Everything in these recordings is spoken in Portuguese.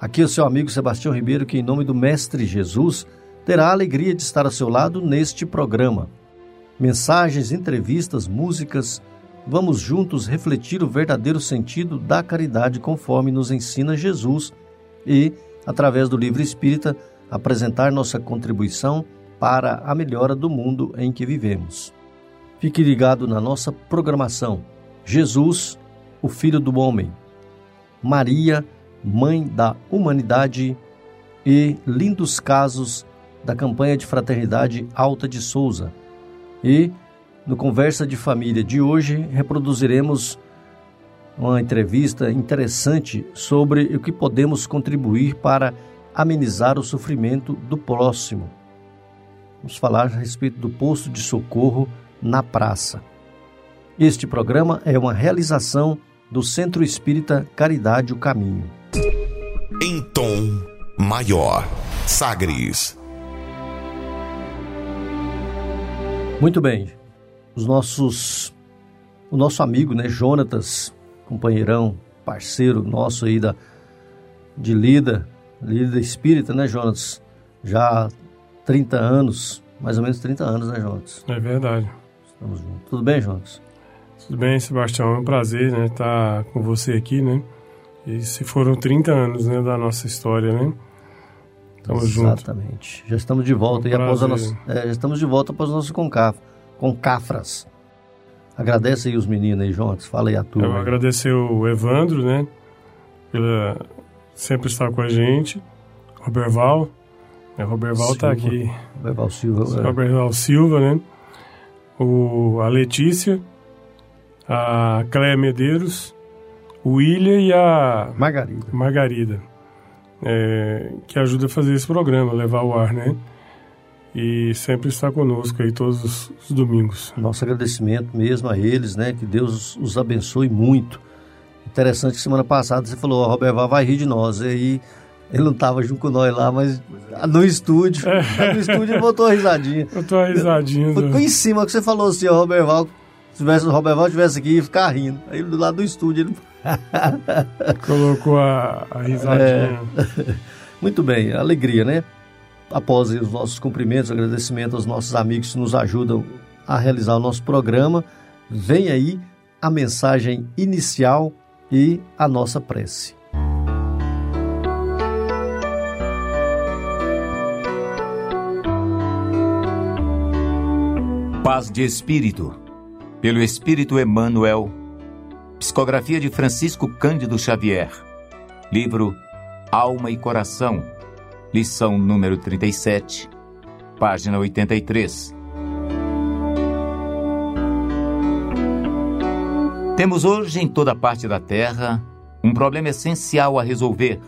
Aqui é o seu amigo Sebastião Ribeiro, que, em nome do Mestre Jesus, terá a alegria de estar ao seu lado neste programa. Mensagens, entrevistas, músicas, vamos juntos refletir o verdadeiro sentido da caridade conforme nos ensina Jesus e, através do livro espírita, apresentar nossa contribuição para a melhora do mundo em que vivemos. Fique ligado na nossa programação. Jesus, o Filho do Homem. Maria, Mãe da Humanidade e lindos casos da campanha de fraternidade Alta de Souza. E no Conversa de Família de hoje reproduziremos uma entrevista interessante sobre o que podemos contribuir para amenizar o sofrimento do próximo. Vamos falar a respeito do posto de socorro na praça. Este programa é uma realização do Centro Espírita Caridade o Caminho. Em tom maior, Sagres. Muito bem. Os nossos o nosso amigo, né, Jonatas, companheirão, parceiro nosso aí da de lida, lida espírita, né, Jonatas? Já há 30 anos, mais ou menos 30 anos, né, Jonatas? É verdade. Estamos juntos. Tudo bem, Jonatas? Tudo bem, Sebastião. É um prazer, né, estar com você aqui, né? E se foram 30 anos, né, da nossa história, né? Estamos juntos. Exatamente. Já estamos de volta é um e após a nossa, é, já estamos de volta após o nosso concaf, concafras. Agradece aí os meninos aí, Jonas. Fala aí a turma. Eu agradecer o Evandro, né? Pela sempre estar com a gente. Roberval. É, Roberval está aqui. Roberval Silva. É. Roberval Silva, né? O, a Letícia, a Cléia Medeiros, o William e a Margarida. Margarida. É, que ajuda a fazer esse programa, levar o ar, né? E sempre está conosco aí todos os, os, domingos. Nosso agradecimento mesmo a eles, né? Que Deus os abençoe muito. Interessante que semana passada você falou, o Roberval vai rir de nós. E aí ele não estava junto com nós lá, mas no estúdio. É. No estúdio ele botou a risadinha. Botou a risadinha. Ficou em cima que você falou assim, o Roberval, se tivesse, o Roberval estivesse aqui, ia ficar rindo. Aí do lado do estúdio ele Colocou a, a risadinha. É. Muito bem, alegria, né? Após os nossos cumprimentos, agradecimento aos nossos amigos que nos ajudam a realizar o nosso programa, vem aí a mensagem inicial e a nossa prece. Paz de Espírito, pelo Espírito Emmanuel Psicografia de Francisco Cândido Xavier. Livro Alma e Coração. Lição número 37. Página 83. Temos hoje em toda parte da Terra um problema essencial a resolver: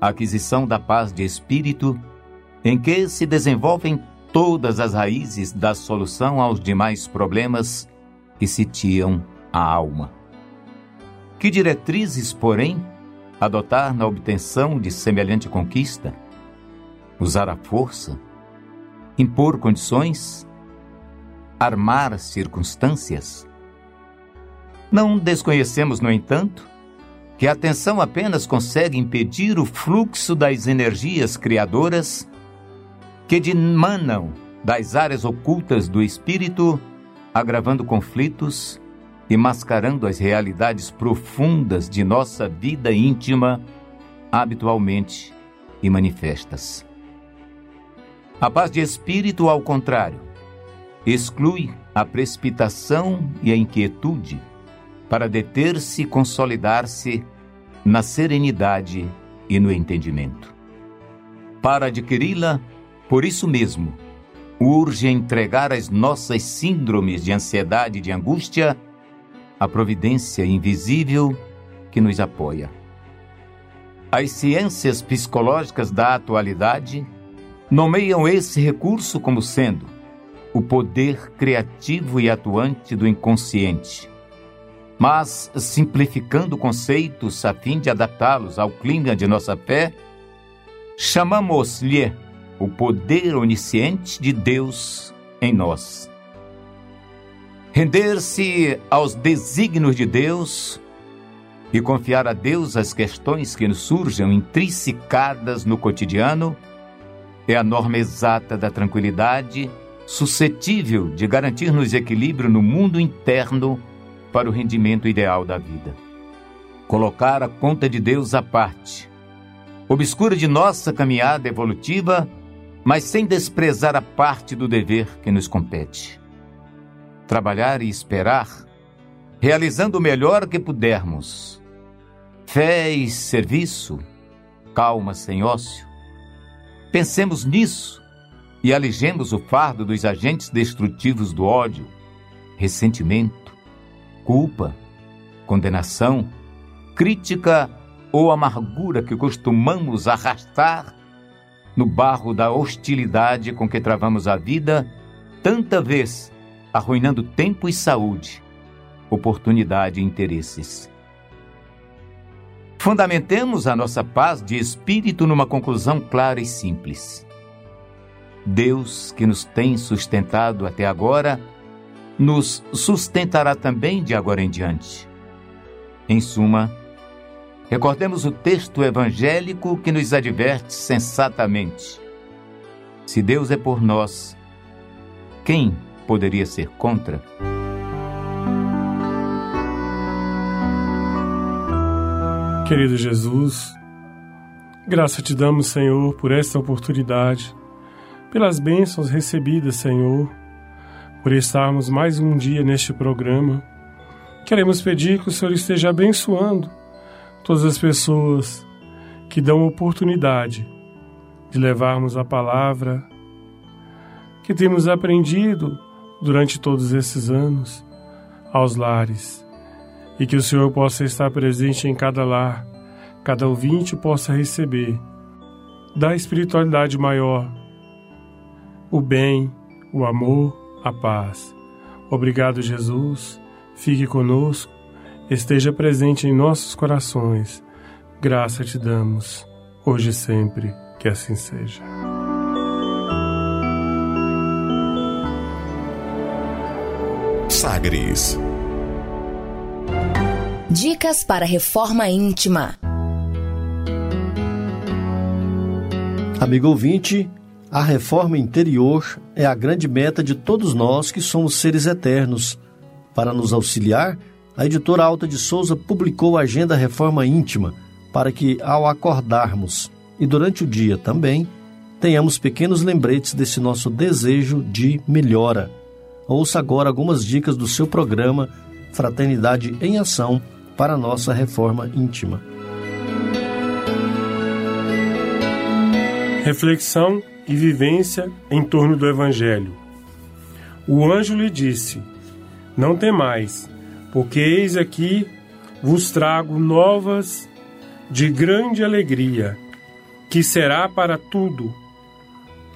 a aquisição da paz de espírito, em que se desenvolvem todas as raízes da solução aos demais problemas que sitiam a alma. Que diretrizes, porém, adotar na obtenção de semelhante conquista? Usar a força? Impor condições? Armar circunstâncias? Não desconhecemos, no entanto, que a atenção apenas consegue impedir o fluxo das energias criadoras que dimanam das áreas ocultas do espírito, agravando conflitos e mascarando as realidades profundas de nossa vida íntima, habitualmente e manifestas. A paz de espírito, ao contrário, exclui a precipitação e a inquietude para deter-se e consolidar-se na serenidade e no entendimento. Para adquiri-la, por isso mesmo, urge entregar as nossas síndromes de ansiedade e de angústia a providência invisível que nos apoia. As ciências psicológicas da atualidade nomeiam esse recurso como sendo o poder criativo e atuante do inconsciente. Mas, simplificando conceitos a fim de adaptá-los ao clima de nossa fé, chamamos-lhe o poder onisciente de Deus em nós. Render-se aos desígnios de Deus e confiar a Deus as questões que nos surjam intrinsecadas no cotidiano é a norma exata da tranquilidade, suscetível de garantir-nos equilíbrio no mundo interno para o rendimento ideal da vida. Colocar a conta de Deus à parte, obscura de nossa caminhada evolutiva, mas sem desprezar a parte do dever que nos compete. Trabalhar e esperar, realizando o melhor que pudermos. Fé e serviço, calma sem ócio. Pensemos nisso e aligemos o fardo dos agentes destrutivos do ódio, ressentimento, culpa, condenação, crítica ou amargura que costumamos arrastar no barro da hostilidade com que travamos a vida, tanta vez arruinando tempo e saúde, oportunidade e interesses. Fundamentemos a nossa paz de espírito numa conclusão clara e simples. Deus, que nos tem sustentado até agora, nos sustentará também de agora em diante. Em suma, recordemos o texto evangélico que nos adverte sensatamente. Se Deus é por nós, quem poderia ser contra? Querido Jesus, graça te damos, Senhor, por esta oportunidade, pelas bênçãos recebidas, Senhor, por estarmos mais um dia neste programa. Queremos pedir que o Senhor esteja abençoando todas as pessoas que dão oportunidade de levarmos a palavra que temos aprendido durante todos esses anos aos lares e que o Senhor possa estar presente em cada lar, cada ouvinte possa receber da espiritualidade maior o bem, o amor, a paz. Obrigado, Jesus. Fique conosco, esteja presente em nossos corações. Graça te damos, hoje e sempre, que assim seja. Sagres Dicas para reforma íntima. Amigo ouvinte, a reforma interior é a grande meta de todos nós que somos seres eternos. Para nos auxiliar, a editora Alta de Souza publicou a Agenda Reforma Íntima para que, ao acordarmos e durante o dia também, tenhamos pequenos lembretes desse nosso desejo de melhora. Ouça agora algumas dicas do seu programa Fraternidade em Ação para nossa reforma íntima. Reflexão e vivência em torno do Evangelho. O anjo lhe disse: Não temais, porque eis aqui vos trago novas de grande alegria, que será para tudo,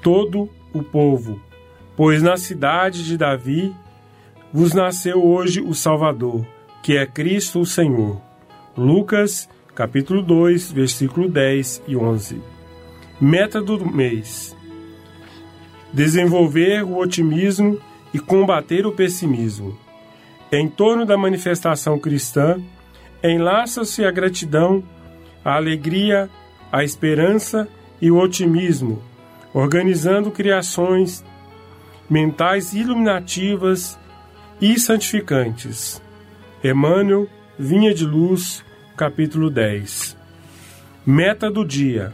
todo o povo, pois na cidade de Davi vos nasceu hoje o Salvador que é Cristo o Senhor. Lucas, capítulo 2, versículo 10 e 11. Meta do mês: desenvolver o otimismo e combater o pessimismo. Em torno da manifestação cristã, enlaça-se a gratidão, a alegria, a esperança e o otimismo, organizando criações mentais iluminativas e santificantes. Emmanuel, Vinha de Luz, capítulo 10. Meta do dia: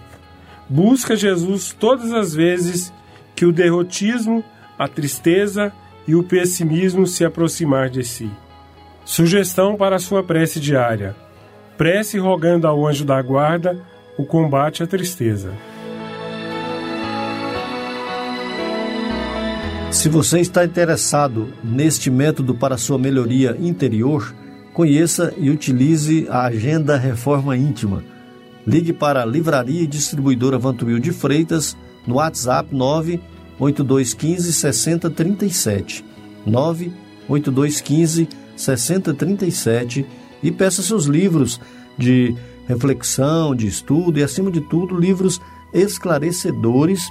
busca Jesus todas as vezes que o derrotismo, a tristeza e o pessimismo se aproximar de si. Sugestão para a sua prece diária: prece rogando ao anjo da guarda o combate à tristeza. Se você está interessado neste método para sua melhoria interior, conheça e utilize a Agenda Reforma Íntima. Ligue para a Livraria e Distribuidora Vantuil de Freitas no WhatsApp 98215 6037. 98215 6037 e peça seus livros de reflexão, de estudo e, acima de tudo, livros esclarecedores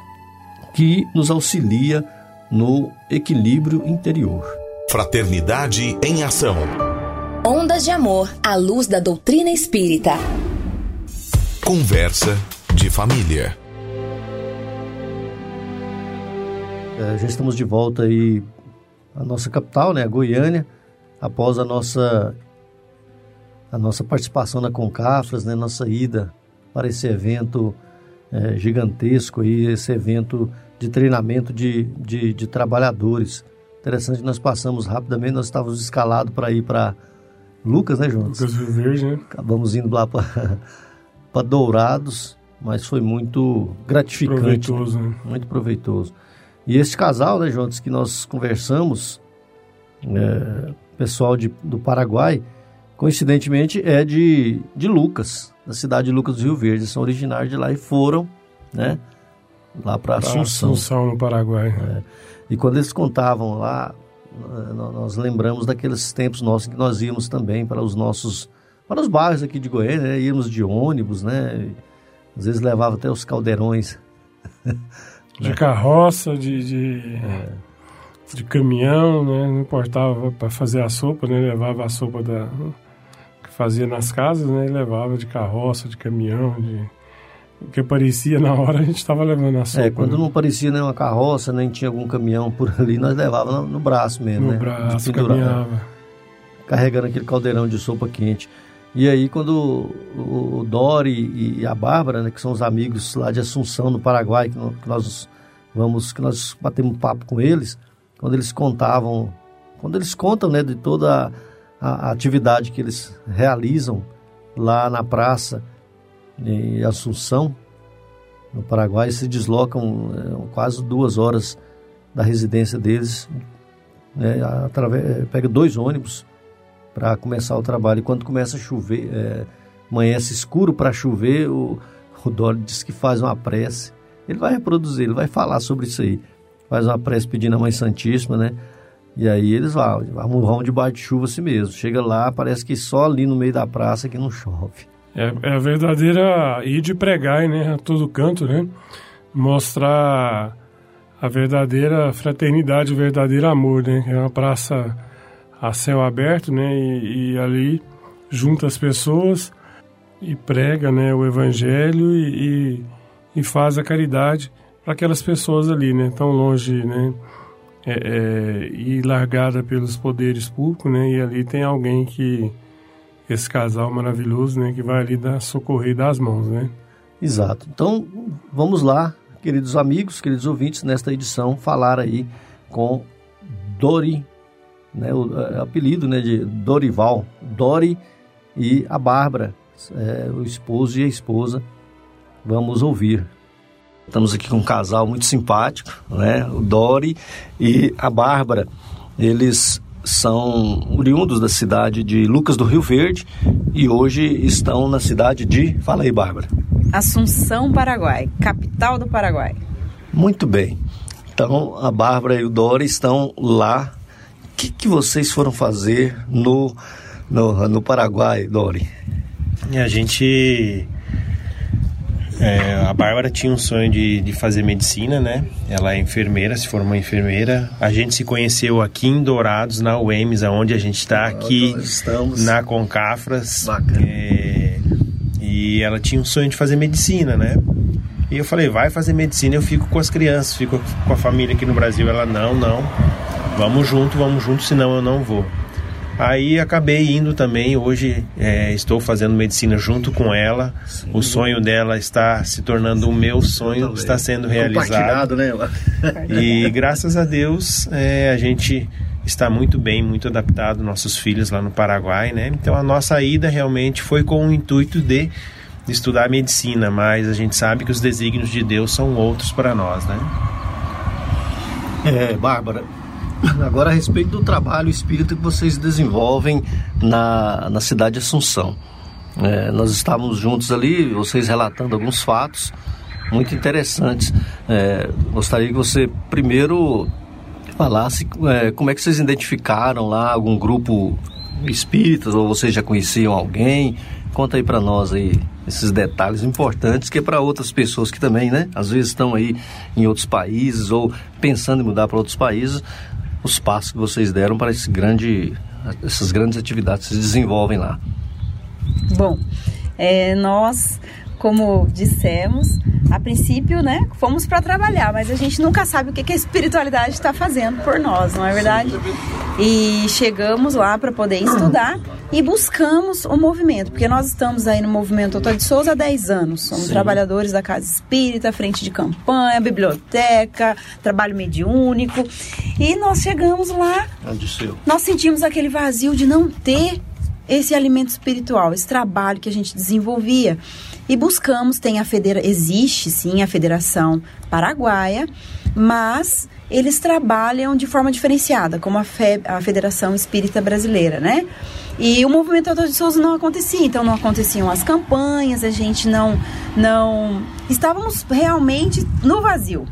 que nos auxilia no equilíbrio interior. Fraternidade em Ação. Ondas de Amor à luz da doutrina espírita. Conversa de família. É, já estamos de volta aí à nossa capital, né, a Goiânia, após a nossa a nossa participação na Concafras, né, nossa ida para esse evento é, gigantesco aí, esse evento de treinamento de, de, de trabalhadores. Interessante, nós passamos rapidamente, nós estávamos escalados para ir para Lucas, né, João? Lucas Rio Verde, né? Acabamos indo lá para Dourados, mas foi muito gratificante. Proveitoso, né? Muito proveitoso. E esse casal, né, João, que nós conversamos, é, pessoal de, do Paraguai, coincidentemente é de, de Lucas, da cidade de Lucas do Rio Verde. São originários de lá e foram, né? Lá para Assunção. Assunção, no Paraguai. É. E quando eles contavam lá, nós lembramos daqueles tempos nossos que nós íamos também para os nossos, para os bairros aqui de Goiânia, né? íamos de ônibus, né? Às vezes levava até os caldeirões. De carroça, de, de, é. de caminhão, né? Não importava para fazer a sopa, né? Levava a sopa da, que fazia nas casas, né? E levava de carroça, de caminhão, de que aparecia na hora a gente estava levando a sopa. É, quando né? não aparecia nenhuma carroça, nem tinha algum caminhão por ali, nós levávamos no, no braço mesmo, no né? braço, caminhava. Carregando aquele caldeirão de sopa quente. E aí quando o, o Dori e a Bárbara, né, que são os amigos lá de Assunção, no Paraguai, que, nós vamos, que nós batemos papo com eles, quando eles contavam, quando eles contam, né, de toda a, a atividade que eles realizam lá na praça, em Assunção, no Paraguai, se deslocam é, quase duas horas da residência deles, é, através, é, pega dois ônibus para começar o trabalho. E quando começa a chover, é, amanhece escuro para chover, o, o diz que faz uma prece. Ele vai reproduzir, ele vai falar sobre isso aí. Faz uma prece pedindo a Mãe Santíssima, né? E aí eles vão, vão debaixo de chuva assim mesmo. Chega lá, parece que só ali no meio da praça que não chove. É, é a verdadeira ir de pregar, né? A todo canto, né? Mostrar a verdadeira fraternidade, o verdadeiro amor, né? É uma praça a céu aberto, né? E, e ali junta as pessoas e prega, né? O evangelho e, e, e faz a caridade para aquelas pessoas ali, né? Tão longe, né? É, é, e largada pelos poderes públicos, né? E ali tem alguém que esse casal maravilhoso, né, que vai ali dar socorrer das mãos, né? Exato. Então, vamos lá, queridos amigos, queridos ouvintes, nesta edição falar aí com Dori, né, o, o é, apelido, né, de Dorival, Dori e a Bárbara, é, o esposo e a esposa. Vamos ouvir. Estamos aqui com um casal muito simpático, né, o Dori e a Bárbara. Eles são oriundos da cidade de Lucas do Rio Verde e hoje estão na cidade de. Fala aí, Bárbara. Assunção, Paraguai, capital do Paraguai. Muito bem. Então, a Bárbara e o Dora estão lá. O que, que vocês foram fazer no, no, no Paraguai, Dori? A gente é, a Bárbara tinha um sonho de, de fazer medicina, né? Ela é enfermeira, se formou enfermeira. A gente se conheceu aqui em Dourados, na UEMS, onde a gente está aqui na Concafras. É, e ela tinha um sonho de fazer medicina, né? E eu falei, vai fazer medicina, eu fico com as crianças, fico com a família aqui no Brasil. Ela, não, não, vamos junto, vamos junto, senão eu não vou. Aí acabei indo também. Hoje é, estou fazendo medicina junto com ela. Sim. O sonho dela está se tornando o meu sonho, está sendo realizado. Né? E graças a Deus é, a gente está muito bem, muito adaptado, nossos filhos lá no Paraguai, né? Então a nossa ida realmente foi com o intuito de estudar medicina, mas a gente sabe que os desígnios de Deus são outros para nós, né? É, Bárbara, Agora, a respeito do trabalho espírita que vocês desenvolvem na, na cidade de Assunção. É, nós estávamos juntos ali, vocês relatando alguns fatos muito interessantes. É, gostaria que você primeiro falasse é, como é que vocês identificaram lá algum grupo espíritas ou vocês já conheciam alguém? Conta aí para nós aí esses detalhes importantes que é para outras pessoas que também, né, às vezes estão aí em outros países ou pensando em mudar para outros países, os passos que vocês deram para esse grande, essas grandes atividades que se desenvolvem lá. Bom, é, nós como dissemos, a princípio, né, fomos para trabalhar, mas a gente nunca sabe o que, que a espiritualidade está fazendo por nós, não é verdade? E chegamos lá para poder estudar e buscamos o movimento, porque nós estamos aí no movimento Otto de Souza há 10 anos. Somos Sim. trabalhadores da Casa Espírita, frente de campanha, biblioteca, trabalho mediúnico. E nós chegamos lá, nós sentimos aquele vazio de não ter esse alimento espiritual, esse trabalho que a gente desenvolvia. E buscamos, tem a federa existe sim a Federação Paraguaia, mas eles trabalham de forma diferenciada, como a, Fe, a Federação Espírita Brasileira, né? E o movimento Autor de Souza não acontecia, então não aconteciam as campanhas, a gente não não estávamos realmente no vazio.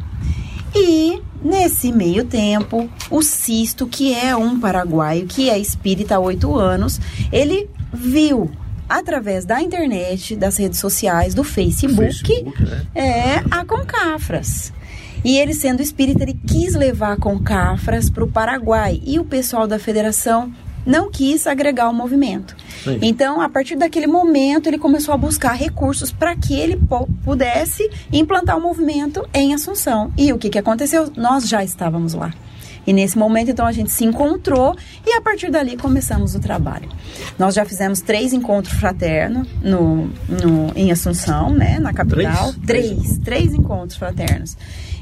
E nesse meio tempo, o Sisto, que é um paraguaio, que é espírita há oito anos, ele viu através da internet, das redes sociais, do Facebook, Facebook né? é a Concafras. E ele, sendo espírita, ele quis levar a Concafras para o Paraguai. E o pessoal da federação não quis agregar o movimento. Sim. Então, a partir daquele momento, ele começou a buscar recursos para que ele pudesse implantar o movimento em Assunção. E o que, que aconteceu? Nós já estávamos lá. E nesse momento, então, a gente se encontrou e a partir dali começamos o trabalho. Nós já fizemos três encontros fraternos no, no, em Assunção, né, na capital. Três? Três, três encontros fraternos.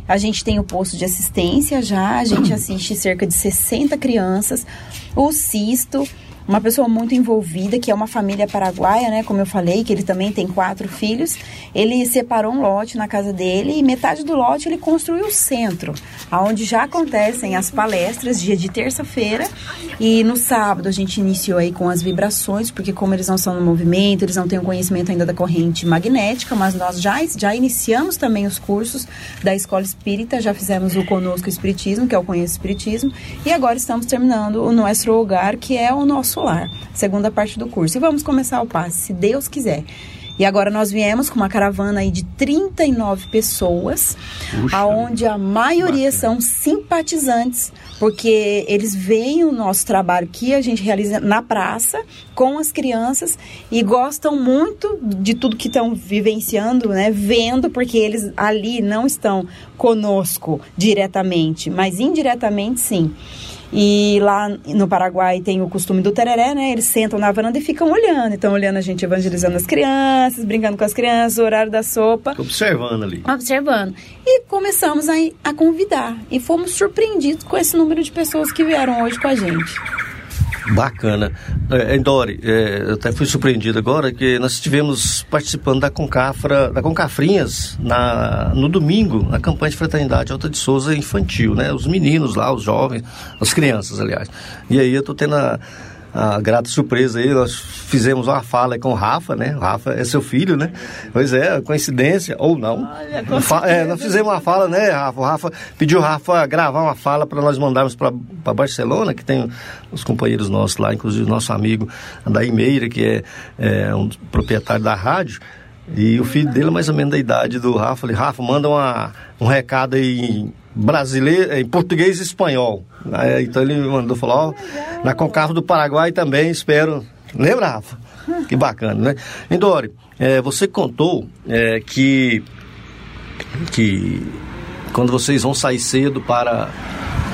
A gente tem o posto de assistência já, a gente assiste cerca de 60 crianças. O Cisto, uma pessoa muito envolvida, que é uma família paraguaia, né? Como eu falei, que ele também tem quatro filhos. Ele separou um lote na casa dele e metade do lote ele construiu o centro, onde já acontecem as palestras, dia de terça-feira. E no sábado a gente iniciou aí com as vibrações, porque como eles não são no movimento, eles não têm o conhecimento ainda da corrente magnética, mas nós já, já iniciamos também os cursos da Escola Espírita, já fizemos o Conosco Espiritismo, que é o Conheço Espiritismo, e agora estamos terminando o Nosso Hogar, que é o nosso solar, segunda parte do curso. E vamos começar o passe, se Deus quiser. E agora nós viemos com uma caravana aí de 39 pessoas, Puxa, aonde a maioria bacana. são simpatizantes, porque eles veem o nosso trabalho que a gente realiza na praça com as crianças e gostam muito de tudo que estão vivenciando, né, vendo, porque eles ali não estão conosco diretamente, mas indiretamente sim. E lá no Paraguai tem o costume do tereré, né? Eles sentam na varanda e ficam olhando. Então, olhando a gente evangelizando as crianças, brincando com as crianças, o horário da sopa. Observando ali. Observando. E começamos a, a convidar. E fomos surpreendidos com esse número de pessoas que vieram hoje com a gente. Bacana. É, Endori, é, eu até fui surpreendido agora que nós estivemos participando da Concafra, da Concafrinhas na, no domingo, na campanha de fraternidade Alta de Souza infantil, né? Os meninos lá, os jovens, as crianças, aliás. E aí eu tô tendo a a grata surpresa aí, nós fizemos uma fala com o Rafa, né? O Rafa é seu filho, né? Pois é, coincidência, ou não. Olha, é, nós fizemos uma fala, né, Rafa? O Rafa pediu o Rafa gravar uma fala para nós mandarmos para Barcelona, que tem os companheiros nossos lá, inclusive o nosso amigo Andaí Meira, que é, é um proprietário da rádio. E o filho dele é mais ou menos da idade do Rafa. Falei, Rafa, manda uma, um recado aí brasileiro, em português e espanhol. Então ele me mandou falar, ó, na Concavo do Paraguai também espero. Lembra, Rafa? Que bacana, né? Endori, é, você contou é, que, que quando vocês vão sair cedo para,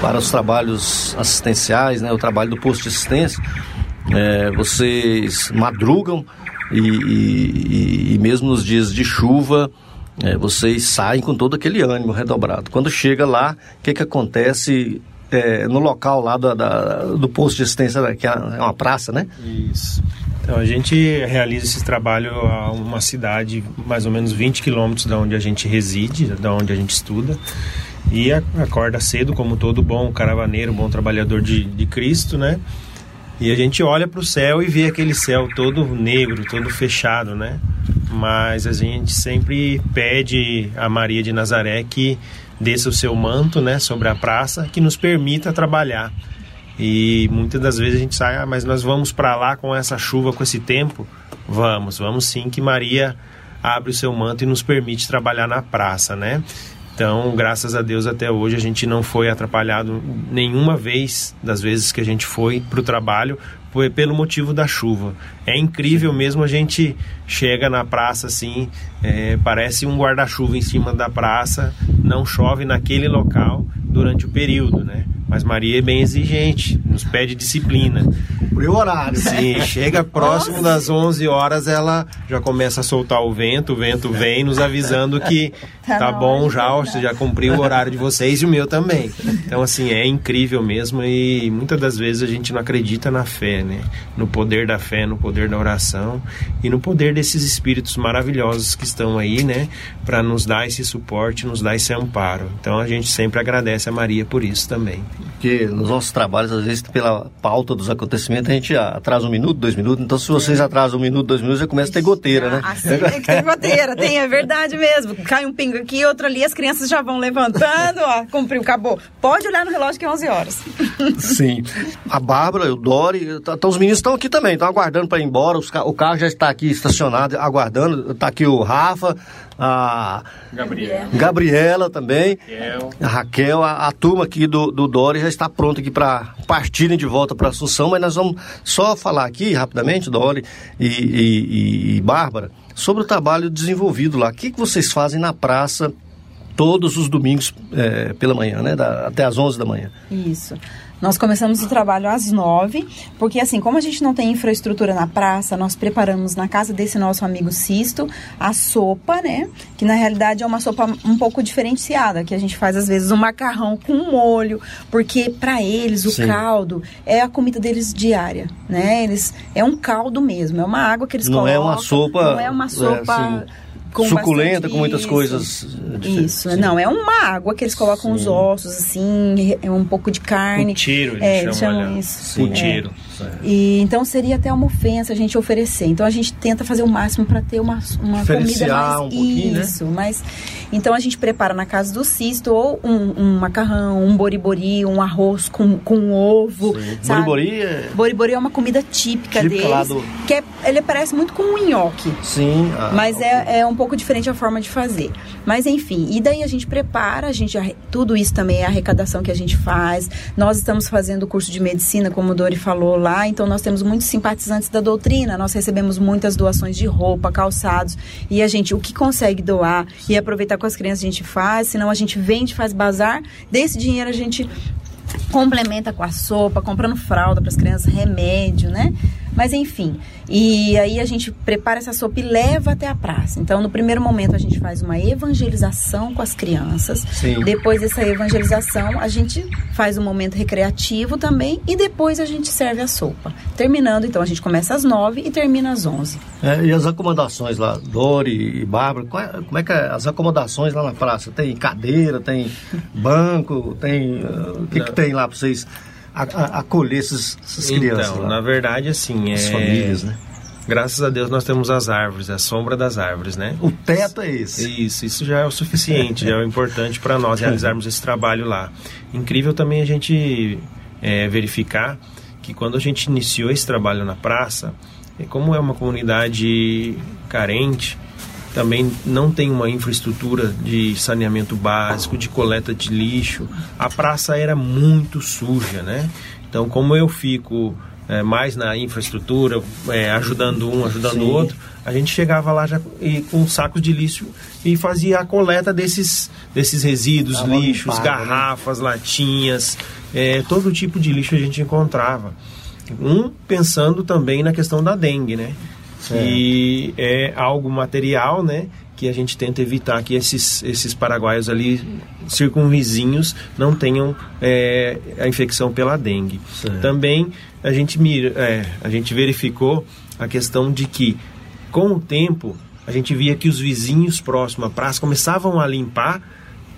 para os trabalhos assistenciais, né, o trabalho do posto de assistência, é, vocês madrugam e, e, e, mesmo nos dias de chuva, é, vocês saem com todo aquele ânimo redobrado. Quando chega lá, o que, que acontece é, no local lá da, da, do posto de assistência, que é uma praça, né? Isso. Então a gente realiza esse trabalho a uma cidade mais ou menos 20 quilômetros da onde a gente reside, da onde a gente estuda. E acorda cedo, como todo bom caravaneiro, bom trabalhador de, de Cristo, né? E a gente olha para o céu e vê aquele céu todo negro, todo fechado, né? Mas a gente sempre pede a Maria de Nazaré que desça o seu manto, né, sobre a praça, que nos permita trabalhar. E muitas das vezes a gente sai, ah, mas nós vamos para lá com essa chuva, com esse tempo? Vamos, vamos sim, que Maria abre o seu manto e nos permite trabalhar na praça, né? Então, graças a Deus, até hoje a gente não foi atrapalhado nenhuma vez das vezes que a gente foi para o trabalho foi pelo motivo da chuva. É incrível mesmo a gente chega na praça assim, é, parece um guarda-chuva em cima da praça, não chove naquele local durante o período, né? Mas Maria é bem exigente, nos pede disciplina. Cumprir o horário. Sim, chega próximo Nossa. das 11 horas, ela já começa a soltar o vento, o vento vem nos avisando que tá, tá bom já, você já cumpriu o horário de vocês e o meu também. Então, assim, é incrível mesmo e muitas das vezes a gente não acredita na fé, né? No poder da fé, no poder da oração e no poder desses espíritos maravilhosos que estão aí, né? Para nos dar esse suporte, nos dar esse amparo. Então, a gente sempre agradece a Maria por isso também. Porque nos nossos trabalhos, às vezes, pela pauta dos acontecimentos, a gente atrasa um minuto, dois minutos. Então, se vocês atrasam um minuto, dois minutos, já começa a ter goteira, né? Assim, é que tem goteira, tem, é verdade mesmo. Cai um pingo aqui, outro ali, as crianças já vão levantando, ó, cumpriu, acabou. Pode olhar no relógio que é 11 horas. Sim. A Bárbara, o Dori, então os meninos estão aqui também, estão aguardando para ir embora. Os, o carro já está aqui estacionado, aguardando. Está aqui o Rafa, a Gabriela, Gabriela também, Raquel. a Raquel, a, a, turma aqui do, do Dori já está pronta aqui para partirem de volta para Assunção, mas nós vamos só falar aqui rapidamente, Dori e, e, e, e Bárbara, sobre o trabalho desenvolvido lá. O que, que vocês fazem na praça todos os domingos é, pela manhã, né? Da, até às 11 da manhã. Isso. Nós começamos o trabalho às nove, porque assim, como a gente não tem infraestrutura na praça, nós preparamos na casa desse nosso amigo Sisto a sopa, né? Que na realidade é uma sopa um pouco diferenciada, que a gente faz às vezes um macarrão com molho, porque para eles o Sim. caldo é a comida deles diária, né? Eles é um caldo mesmo, é uma água que eles não colocam. É uma sopa. Não é uma sopa. É, assim com suculenta, com muitas coisas. Isso, sim. não, é uma água que eles colocam sim. os ossos, assim, é um pouco de carne. Putiro, eles é, chamam, chamam isso. Putiro. É. E então seria até uma ofensa a gente oferecer. Então a gente tenta fazer o máximo para ter uma, uma comida mais um né? isso, né? mas então a gente prepara na casa do cisto ou um, um macarrão, um boribori, um arroz com, com ovo. Sabe? Boribori é... boribori é uma comida típica, típica deles, do... que é, ele parece muito com um nhoque. Sim. Ah, mas okay. é, é um pouco diferente a forma de fazer. Mas enfim, e daí a gente prepara, a gente tudo isso também é a arrecadação que a gente faz. Nós estamos fazendo o curso de medicina, como o Dori falou lá, então nós temos muitos simpatizantes da doutrina, nós recebemos muitas doações de roupa, calçados, e a gente o que consegue doar e aproveitar com as crianças a gente faz, senão a gente vende, faz bazar, desse dinheiro a gente complementa com a sopa, comprando fralda para as crianças, remédio, né? Mas enfim, e aí a gente prepara essa sopa e leva até a praça. Então, no primeiro momento, a gente faz uma evangelização com as crianças. Sim. Depois dessa evangelização, a gente faz um momento recreativo também e depois a gente serve a sopa. Terminando, então, a gente começa às nove e termina às onze. É, e as acomodações lá, Dori e Bárbara, é, como é que é as acomodações lá na praça? Tem cadeira, tem banco, tem... Uh, o que, que tem lá para vocês acolher essas, essas então, crianças? Então, na verdade, assim, as é... famílias, né? Graças a Deus nós temos as árvores, a sombra das árvores, né? O teto é esse. Isso, isso já é o suficiente, já é o importante para nós realizarmos esse trabalho lá. Incrível também a gente é, verificar que quando a gente iniciou esse trabalho na praça, como é uma comunidade carente, também não tem uma infraestrutura de saneamento básico, de coleta de lixo. A praça era muito suja, né? Então, como eu fico é, mais na infraestrutura, é, ajudando um, ajudando o outro, a gente chegava lá já e, com sacos de lixo e fazia a coleta desses, desses resíduos, lixos, limpado, né? garrafas, né? latinhas, é, todo tipo de lixo a gente encontrava. Um pensando também na questão da dengue, né? E é algo material, né? Que a gente tenta evitar que esses, esses paraguaios ali circunvizinhos não tenham é, a infecção pela dengue. Certo. Também a gente, mira, é, a gente verificou a questão de que, com o tempo, a gente via que os vizinhos próximos à praça começavam a limpar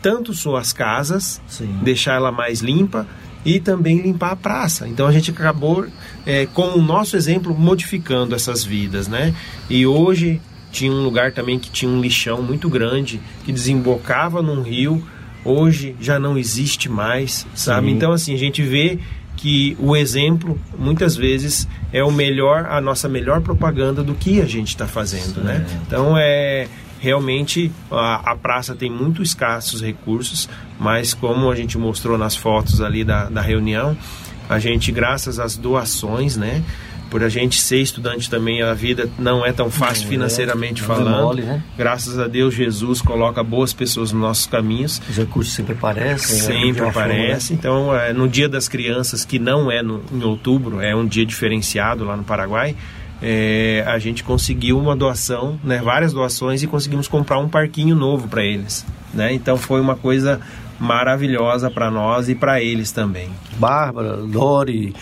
tanto suas casas, Sim. deixar ela mais limpa, e também limpar a praça. Então a gente acabou, é, com o nosso exemplo, modificando essas vidas, né? E hoje tinha um lugar também que tinha um lixão muito grande que desembocava num rio. Hoje já não existe mais, sabe? Sim. Então assim a gente vê que o exemplo muitas vezes é o melhor, a nossa melhor propaganda do que a gente está fazendo, né? Sim. né? Então é realmente a, a, praça tem muito escassos recursos, mas como a gente mostrou nas fotos ali da, da reunião, a gente, graças às doações, né? Por a gente ser estudante também, a vida não é tão fácil não é. financeiramente é, falando. É mole, né? Graças a Deus, Jesus coloca boas pessoas nos nossos caminhos. Os recursos sempre aparecem. Né? Sempre né? aparecem. Então, é, no Dia das Crianças, que não é no, em outubro, é um dia diferenciado lá no Paraguai, é, a gente conseguiu uma doação, né, várias doações e conseguimos comprar um parquinho novo para eles. Né? Então foi uma coisa maravilhosa para nós e para eles também. Bárbara, Lori,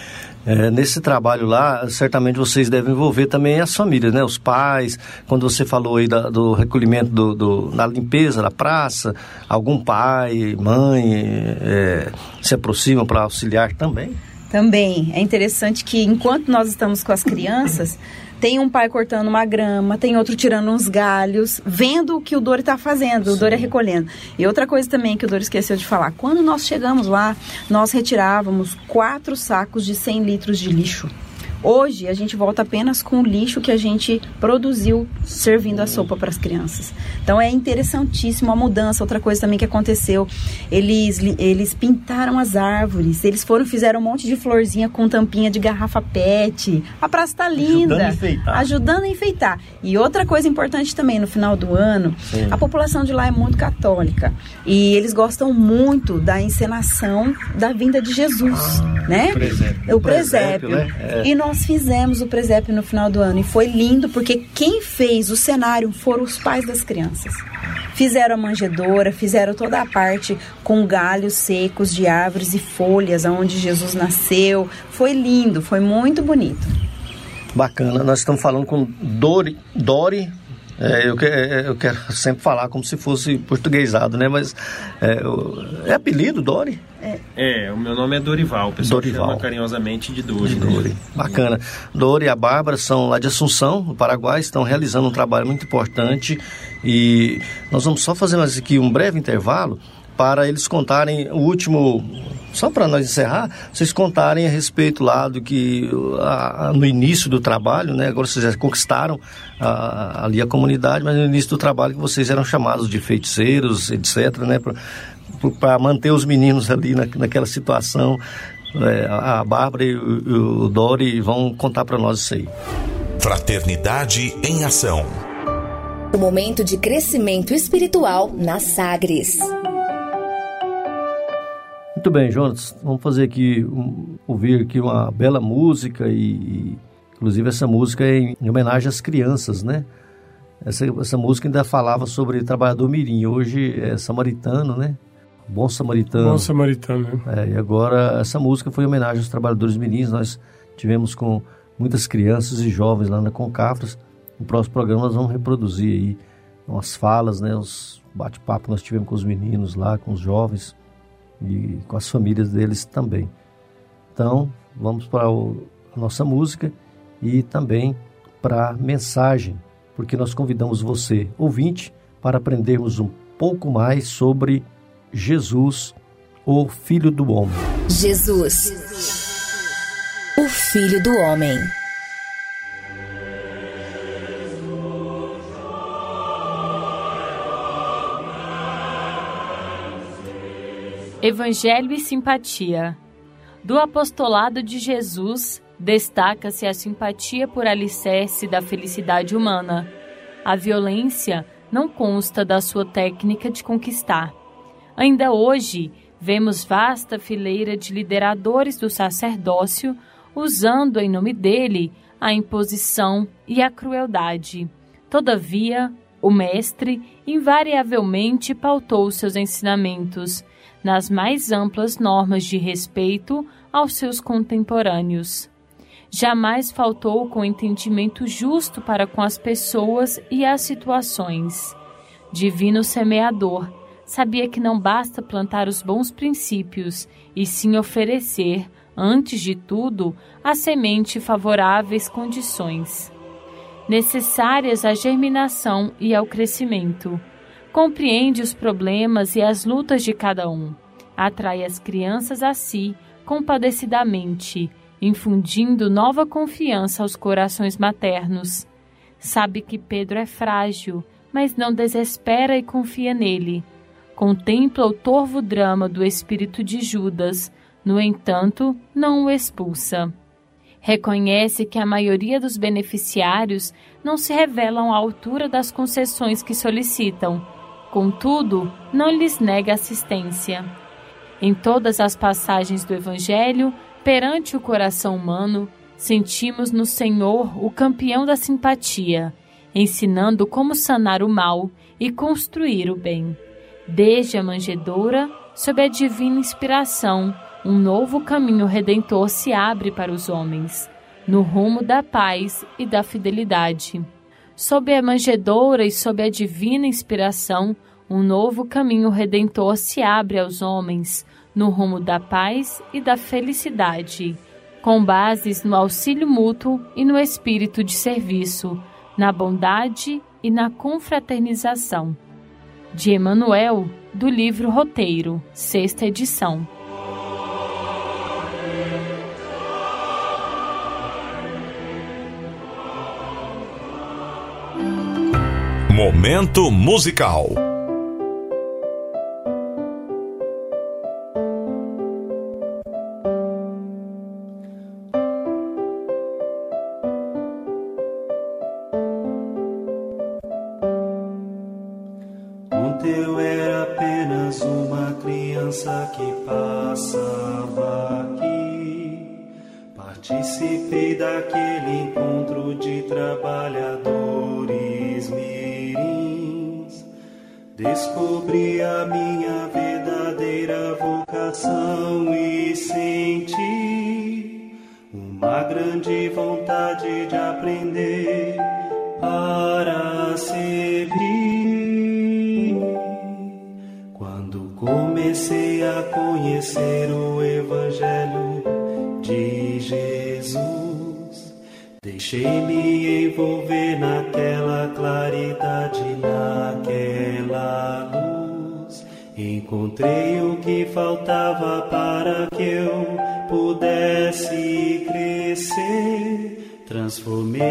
é, nesse trabalho lá, certamente vocês devem envolver também as famílias, né? Os pais, quando você falou aí da, do recolhimento do, do, na limpeza da praça, algum pai, mãe é, se aproximam para auxiliar também? Também é interessante que enquanto nós estamos com as crianças, tem um pai cortando uma grama, tem outro tirando uns galhos, vendo o que o Dori está fazendo, Sim. o Dori é recolhendo. E outra coisa também que o Dori esqueceu de falar, quando nós chegamos lá, nós retirávamos quatro sacos de 100 litros de lixo. Hoje a gente volta apenas com o lixo que a gente produziu servindo a sopa para as crianças. Então é interessantíssimo a mudança. Outra coisa também que aconteceu, eles, eles pintaram as árvores, eles foram fizeram um monte de florzinha com tampinha de garrafa PET. A praça está linda, ajudando a, enfeitar. ajudando a enfeitar. E outra coisa importante também no final do ano, Sim. a população de lá é muito católica e eles gostam muito da encenação da vinda de Jesus, ah, né? O presépio. O presépio. O presépio né? é. E nós nós fizemos o presépio no final do ano e foi lindo porque quem fez o cenário foram os pais das crianças. Fizeram a manjedoura, fizeram toda a parte com galhos secos de árvores e folhas aonde Jesus nasceu. Foi lindo, foi muito bonito. Bacana. Nós estamos falando com Dori, Dori é, eu, que, é, eu, quero sempre falar como se fosse portuguesado, né? Mas é, é apelido, Dori? É. é. o meu nome é Dorival, o pessoal Dorival. chama carinhosamente de Dori. De né? Dori. Né? Bacana. Dori e a Bárbara são lá de Assunção, no Paraguai, estão realizando um trabalho muito importante e nós vamos só fazer mais aqui um breve intervalo para eles contarem o último, só para nós encerrar, vocês contarem a respeito lá do que a, a, no início do trabalho, né? Agora vocês já conquistaram a, ali a comunidade, mas no início do trabalho que vocês eram chamados de feiticeiros, etc, né? Para manter os meninos ali na, naquela situação. É, a Bárbara e o, o Dori vão contar para nós isso aí. Fraternidade em Ação. O momento de crescimento espiritual na Sagres. Muito bem, Jonas, vamos fazer aqui, um, ouvir aqui uma bela música e, inclusive essa música é em, em homenagem às crianças, né? Essa, essa música ainda falava sobre trabalhador mirim, hoje é samaritano, né? Bom samaritano. Bom samaritano, né? É, e agora essa música foi em homenagem aos trabalhadores mirins, nós tivemos com muitas crianças e jovens lá na Concafras. No próximo programa nós vamos reproduzir aí umas falas, né? Os bate-papo que nós tivemos com os meninos lá, com os jovens e com as famílias deles também. Então, vamos para a nossa música e também para a mensagem, porque nós convidamos você, ouvinte, para aprendermos um pouco mais sobre Jesus, o Filho do Homem. Jesus, o Filho do Homem. Evangelho e simpatia. Do apostolado de Jesus, destaca-se a simpatia por alicerce da felicidade humana. A violência não consta da sua técnica de conquistar. Ainda hoje, vemos vasta fileira de lideradores do sacerdócio usando em nome dele a imposição e a crueldade. Todavia, o Mestre invariavelmente pautou seus ensinamentos nas mais amplas normas de respeito aos seus contemporâneos. Jamais faltou com entendimento justo para com as pessoas e as situações. Divino semeador, sabia que não basta plantar os bons princípios, e sim oferecer, antes de tudo, a semente favoráveis condições necessárias à germinação e ao crescimento. Compreende os problemas e as lutas de cada um. Atrai as crianças a si compadecidamente, infundindo nova confiança aos corações maternos. Sabe que Pedro é frágil, mas não desespera e confia nele. Contempla o torvo drama do espírito de Judas, no entanto, não o expulsa. Reconhece que a maioria dos beneficiários não se revelam à altura das concessões que solicitam, contudo, não lhes nega assistência. Em todas as passagens do Evangelho, perante o coração humano, sentimos no Senhor o campeão da simpatia, ensinando como sanar o mal e construir o bem. Desde a manjedoura, sob a divina inspiração, um novo caminho redentor se abre para os homens, no rumo da paz e da fidelidade. Sob a manjedoura e sob a divina inspiração, um novo caminho redentor se abre aos homens, no rumo da paz e da felicidade, com bases no auxílio mútuo e no espírito de serviço, na bondade e na confraternização. De Emanuel, do livro Roteiro, sexta edição. Momento musical. Pequeninas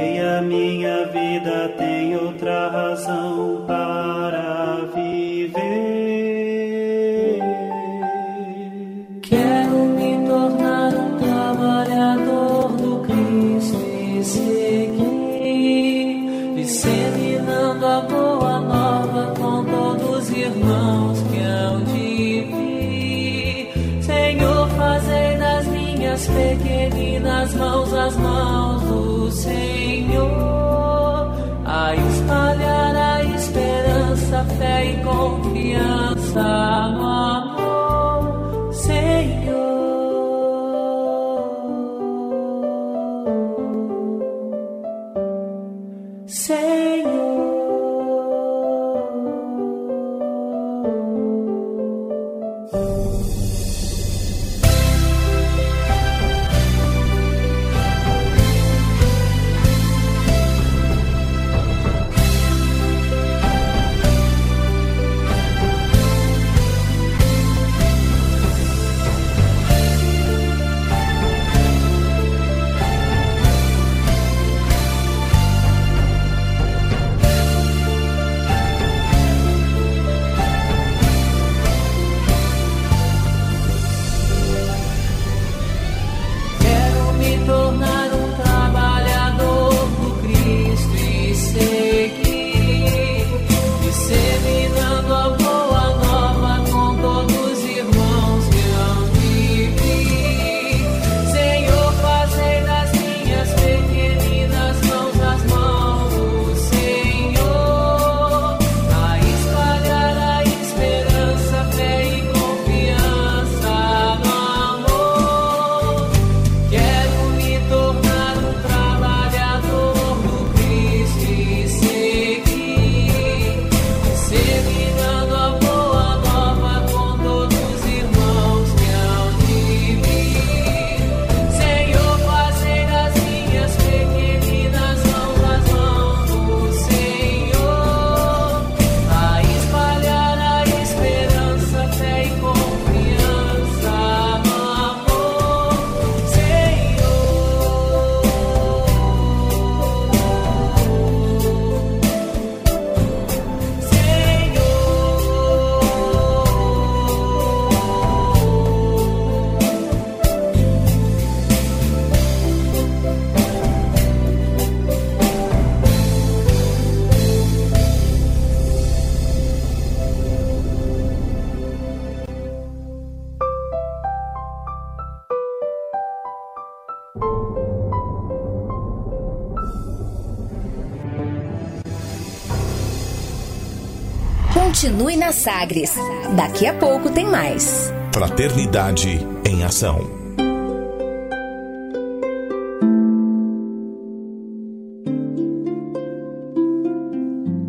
Sagres. Daqui a pouco tem mais. Fraternidade em Ação.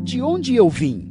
De onde eu vim?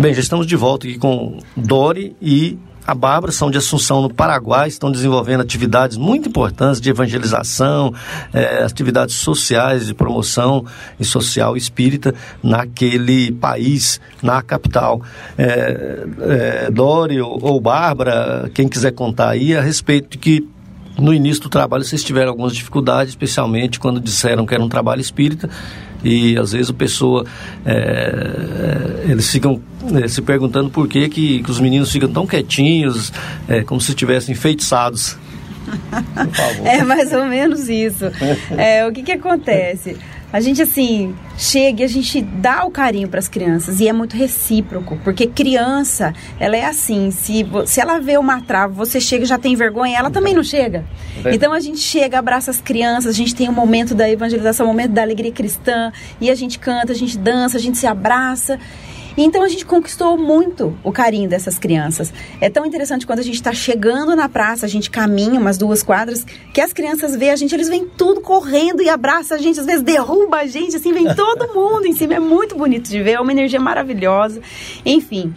Bem, já estamos de volta aqui com Dori e a Bárbara, são de Assunção, no Paraguai, estão desenvolvendo atividades muito importantes de evangelização, eh, atividades sociais, de promoção e social espírita naquele país, na capital. Eh, eh, Dori ou, ou Bárbara, quem quiser contar aí a respeito de que no início do trabalho vocês tiveram algumas dificuldades, especialmente quando disseram que era um trabalho espírita e às vezes a pessoa é, eles ficam é, se perguntando por que, que, que, os meninos ficam tão quietinhos, é, como se estivessem enfeitiçados. É mais ou menos isso. É, o que, que acontece? A gente, assim, chega e a gente dá o carinho para as crianças e é muito recíproco, porque criança, ela é assim, se, se ela vê uma trava, você chega e já tem vergonha, ela também não chega. Então a gente chega, abraça as crianças, a gente tem o um momento da evangelização, o um momento da alegria cristã, e a gente canta, a gente dança, a gente se abraça. Então a gente conquistou muito o carinho dessas crianças. É tão interessante quando a gente está chegando na praça, a gente caminha umas duas quadras, que as crianças veem a gente, eles vêm tudo correndo e abraçam a gente, às vezes derruba a gente, assim, vem todo mundo em cima. É muito bonito de ver, é uma energia maravilhosa. Enfim.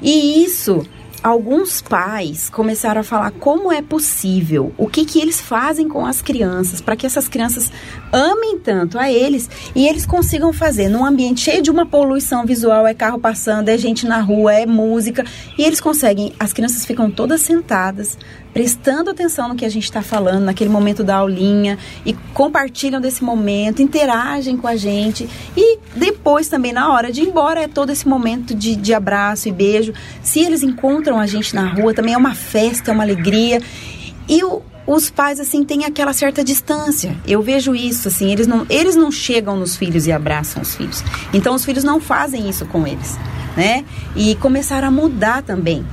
E isso alguns pais começaram a falar como é possível, o que, que eles fazem com as crianças, para que essas crianças amem tanto a eles e eles consigam fazer. Num ambiente cheio de uma poluição visual, é carro passando, é gente na rua, é música, e eles conseguem, as crianças ficam todas sentadas, prestando atenção no que a gente está falando, naquele momento da aulinha, e compartilham desse momento, interagem com a gente. E depois também, na hora de ir embora, é todo esse momento de, de abraço e beijo. Se eles encontram a gente na rua, também é uma festa, é uma alegria. E o, os pais assim têm aquela certa distância. Eu vejo isso assim, eles não eles não chegam nos filhos e abraçam os filhos. Então os filhos não fazem isso com eles né? E começaram a mudar também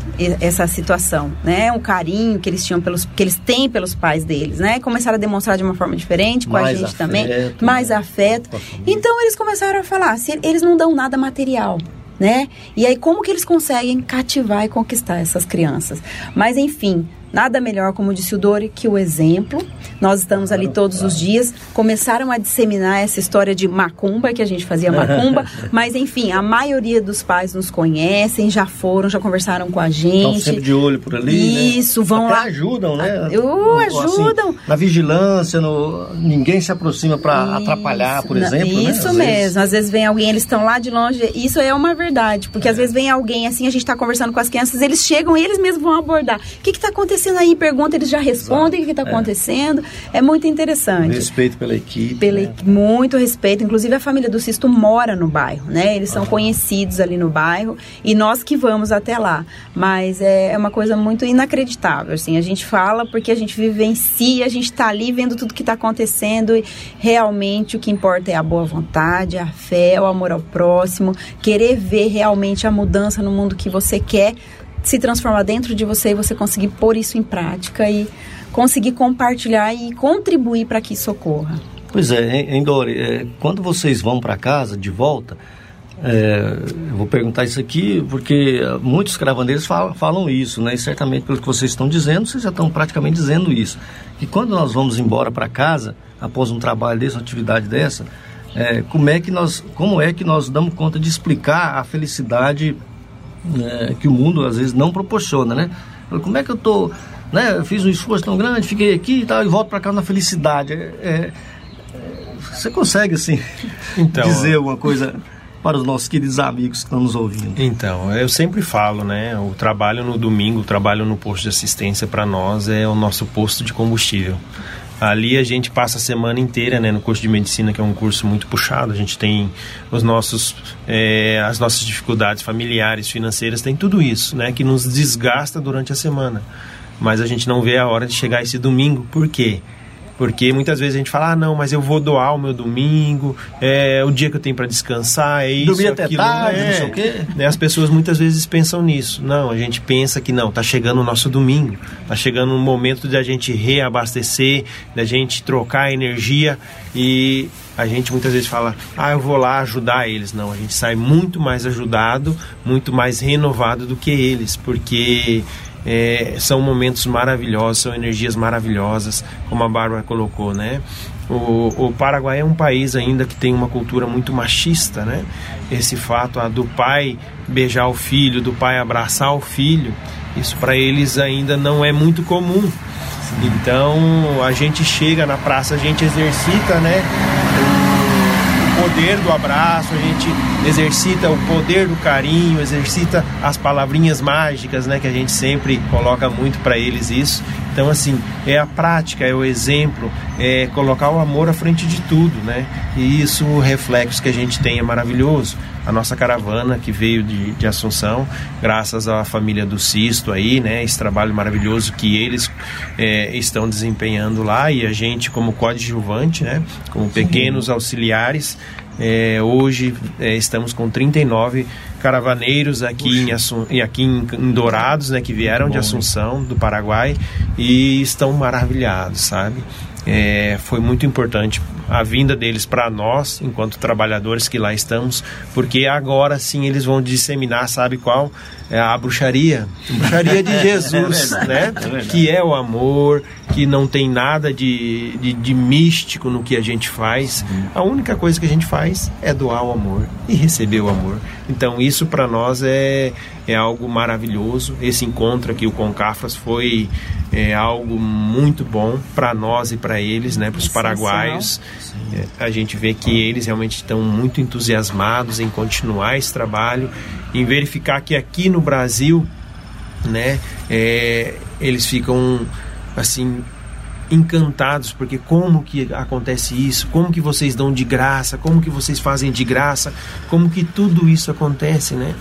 essa situação, né? O carinho que eles tinham pelos que eles têm pelos pais deles, né? Começaram a demonstrar de uma forma diferente com mais a gente afeto, também, mais né? afeto. Então eles começaram a falar, se eles não dão nada material, né? E aí como que eles conseguem cativar e conquistar essas crianças? Mas enfim, Nada melhor, como disse o Dori, que o exemplo. Nós estamos ali todos os dias. Começaram a disseminar essa história de macumba, que a gente fazia macumba. mas, enfim, a maioria dos pais nos conhecem, já foram, já conversaram com a gente. Estão sempre de olho por ali. Né? Isso, né? vão Até lá. ajudam, né? Uh, ajudam. Assim, na vigilância, no... ninguém se aproxima para atrapalhar, por exemplo. Né? Isso né? Às mesmo. Vezes... Às vezes vem alguém, eles estão lá de longe. Isso é uma verdade. Porque é. às vezes vem alguém, assim, a gente está conversando com as crianças, eles chegam e eles mesmos vão abordar. O que está acontecendo? Acontecendo aí? Pergunta, eles já respondem Exato. o que está é. acontecendo. É muito interessante. Respeito pela equipe. Pela, né? Muito respeito. Inclusive, a família do Sisto mora no bairro, né? Eles são ah. conhecidos ali no bairro e nós que vamos até lá. Mas é, é uma coisa muito inacreditável, assim. A gente fala porque a gente vivencia, a gente está ali vendo tudo que está acontecendo e realmente o que importa é a boa vontade, a fé, o amor ao próximo, querer ver realmente a mudança no mundo que você quer se transformar dentro de você e você conseguir pôr isso em prática e conseguir compartilhar e contribuir para que isso ocorra. Pois é, Endori, é, quando vocês vão para casa de volta, é, eu vou perguntar isso aqui porque muitos cravandeiros falam, falam, isso, né? E certamente pelo que vocês estão dizendo, vocês já estão praticamente dizendo isso. Que quando nós vamos embora para casa, após um trabalho desse, uma atividade dessa, é, como é que nós, como é que nós damos conta de explicar a felicidade é, que o mundo às vezes não proporciona, né? Como é que eu tô, né? Eu fiz um esforço tão grande, fiquei aqui e tal, e volto para cá na felicidade. É, é, você consegue assim então, dizer alguma coisa? para os nossos queridos amigos que estão nos ouvindo? Então, eu sempre falo, né? O trabalho no domingo, o trabalho no posto de assistência para nós é o nosso posto de combustível. Ali a gente passa a semana inteira, né, no curso de medicina, que é um curso muito puxado. A gente tem os nossos, é, as nossas dificuldades familiares, financeiras, tem tudo isso, né, que nos desgasta durante a semana. Mas a gente não vê a hora de chegar esse domingo. Por quê? Muitas vezes a gente fala, ah, não, mas eu vou doar o meu domingo, é o dia que eu tenho para descansar, é isso, Dormir até aquilo, tarde, é. não sei o quê. Né, as pessoas muitas vezes pensam nisso. Não, a gente pensa que não, tá chegando o nosso domingo, tá chegando um momento de a gente reabastecer, da gente trocar energia e a gente muitas vezes fala, ah, eu vou lá ajudar eles. Não, a gente sai muito mais ajudado, muito mais renovado do que eles, porque é, são momentos maravilhosos, são energias maravilhosas, como a Bárbara colocou, né? O, o, Paraguai é um país ainda que tem uma cultura muito machista, né? Esse fato do pai beijar o filho, do pai abraçar o filho, isso para eles ainda não é muito comum. Então a gente chega na praça, a gente exercita, né? Poder do abraço, a gente exercita o poder do carinho, exercita as palavrinhas mágicas, né, que a gente sempre coloca muito para eles isso. Então assim, é a prática, é o exemplo, é colocar o amor à frente de tudo, né? E isso, o reflexo que a gente tem é maravilhoso. A nossa caravana que veio de, de Assunção, graças à família do Sisto aí, né? Esse trabalho maravilhoso que eles é, estão desempenhando lá e a gente como coadjuvante, né? Como pequenos auxiliares, é, hoje é, estamos com 39 caravaneiros aqui, em, Assun aqui em, em, Dourados, né, que vieram Bom, de Assunção, do Paraguai, e estão maravilhados, sabe? É, foi muito importante a vinda deles para nós, enquanto trabalhadores que lá estamos, porque agora sim eles vão disseminar, sabe qual? É a bruxaria, a bruxaria de Jesus, é né? É que é o amor, que não tem nada de, de, de, místico no que a gente faz. A única coisa que a gente faz é doar o amor e receber o amor. Então isso para nós é, é algo maravilhoso. Esse encontro aqui, o Concafras, foi é, algo muito bom para nós e para eles, né? Para os paraguaios. É, a gente vê que eles realmente estão muito entusiasmados em continuar esse trabalho, em verificar que aqui no Brasil, né, é, eles ficam assim encantados porque como que acontece isso? Como que vocês dão de graça? Como que vocês fazem de graça? Como que tudo isso acontece né?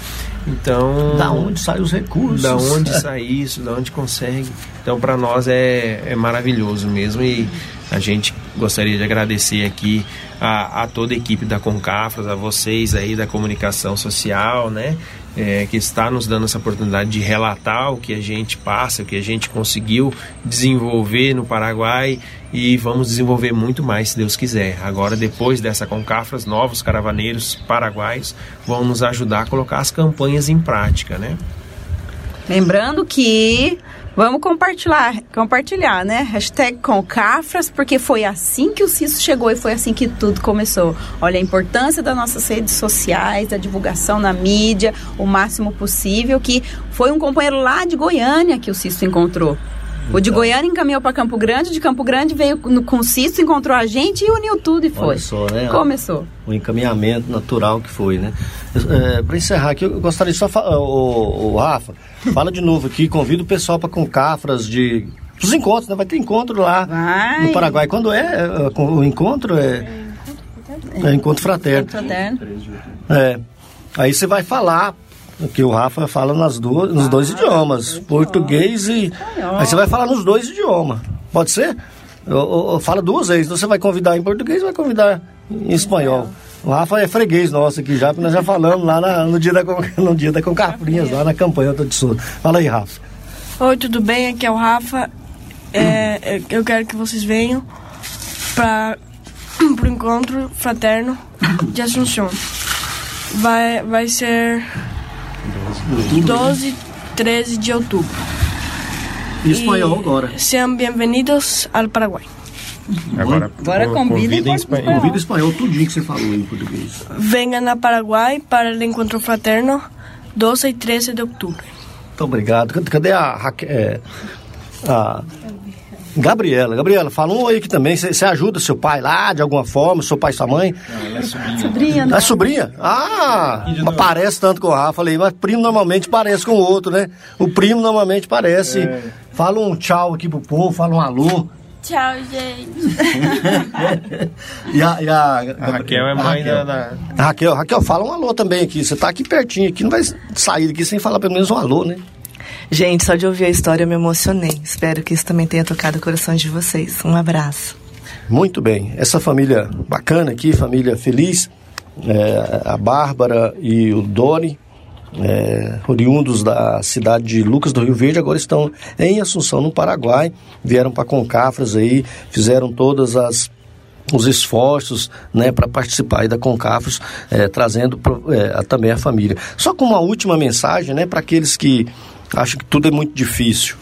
Então da onde saem os recursos? da onde sai isso? Da onde consegue? Então para nós é, é maravilhoso mesmo e a gente gostaria de agradecer aqui a, a toda a equipe da Concafras, a vocês aí da comunicação social, né? É, que está nos dando essa oportunidade de relatar o que a gente passa, o que a gente conseguiu desenvolver no Paraguai e vamos desenvolver muito mais se Deus quiser. Agora, depois dessa Concafras, novos caravaneiros paraguaios vão nos ajudar a colocar as campanhas em prática, né? Lembrando que Vamos compartilhar, compartilhar, né? Hashtag com Cafras, porque foi assim que o CISO chegou e foi assim que tudo começou. Olha a importância das nossas redes sociais, da divulgação na mídia, o máximo possível, que foi um companheiro lá de Goiânia que o CISO encontrou. O de. Goiânia encaminhou para Campo Grande, de Campo Grande veio no, com o Cisto, encontrou a gente e uniu tudo e foi. Só, né? Começou. O encaminhamento natural que foi, né? É, para encerrar aqui, eu gostaria de só falar, o, o, Rafa, fala de novo aqui, convida o pessoal para Concafras de os encontros, né? Vai ter encontro lá Vai. no Paraguai. Quando é, é o encontro? É, é encontro fraterno. Encontro fraterno. É. Aí você vai falar que o Rafa fala nas duas, nos dois ah, idiomas, português e. Aí você vai falar nos dois idiomas. Pode ser? Eu, fala duas vezes. Então você vai convidar em português vai convidar em espanhol. O Rafa é freguês nosso aqui já, porque nós já falamos lá na, no, dia da, no dia da Concafrinhas, lá na campanha do Sul. Fala aí, Rafa. Oi, tudo bem? Aqui é o Rafa. É, é eu quero que vocês venham para o encontro fraterno de Assunção. Vai, vai ser 12 13 de outubro. Em espanhol agora. Sejam bem-vindos ao Paraguai. Agora, Agora convida em em espanhol. Convida em espanhol, tudinho que você falou em português. Vengan a Paraguay para el encuentro fraterno 12 y 13 de octubre. Muito obrigado. Cadê- a, é, a Gabriela? Gabriela, fala um oi aqui também. Você ajuda seu pai lá de alguma forma, seu pai e sua mãe? Sobrinha, É sobrinha? Ah, mas parece tanto com o Rafa. Falei, mas primo normalmente parece com o outro, né? O primo normalmente parece. Fala um tchau aqui pro povo, fala um alô. Tchau, gente. E a, e a, A Raquel é mãe Raquel. da, da- Raquel, Raquel, fala um alô também aqui. Você tá aqui pertinho aqui, não vai sair daqui sem falar pelo menos um alô, né? Gente, só de ouvir a história eu me emocionei. Espero que isso também tenha tocado o coração de vocês. Um abraço. Muito bem. Essa família bacana aqui, família feliz, é, a Bárbara e o Doni, é, oriundos da cidade de Lucas do Rio Verde, agora estão em Assunção, no Paraguai. Vieram para Concafras aí, fizeram todas as os esforços né, para participar da Concafros, é, trazendo pro- é, também a família. Só com uma última mensagem né, para aqueles que acham que tudo é muito difícil.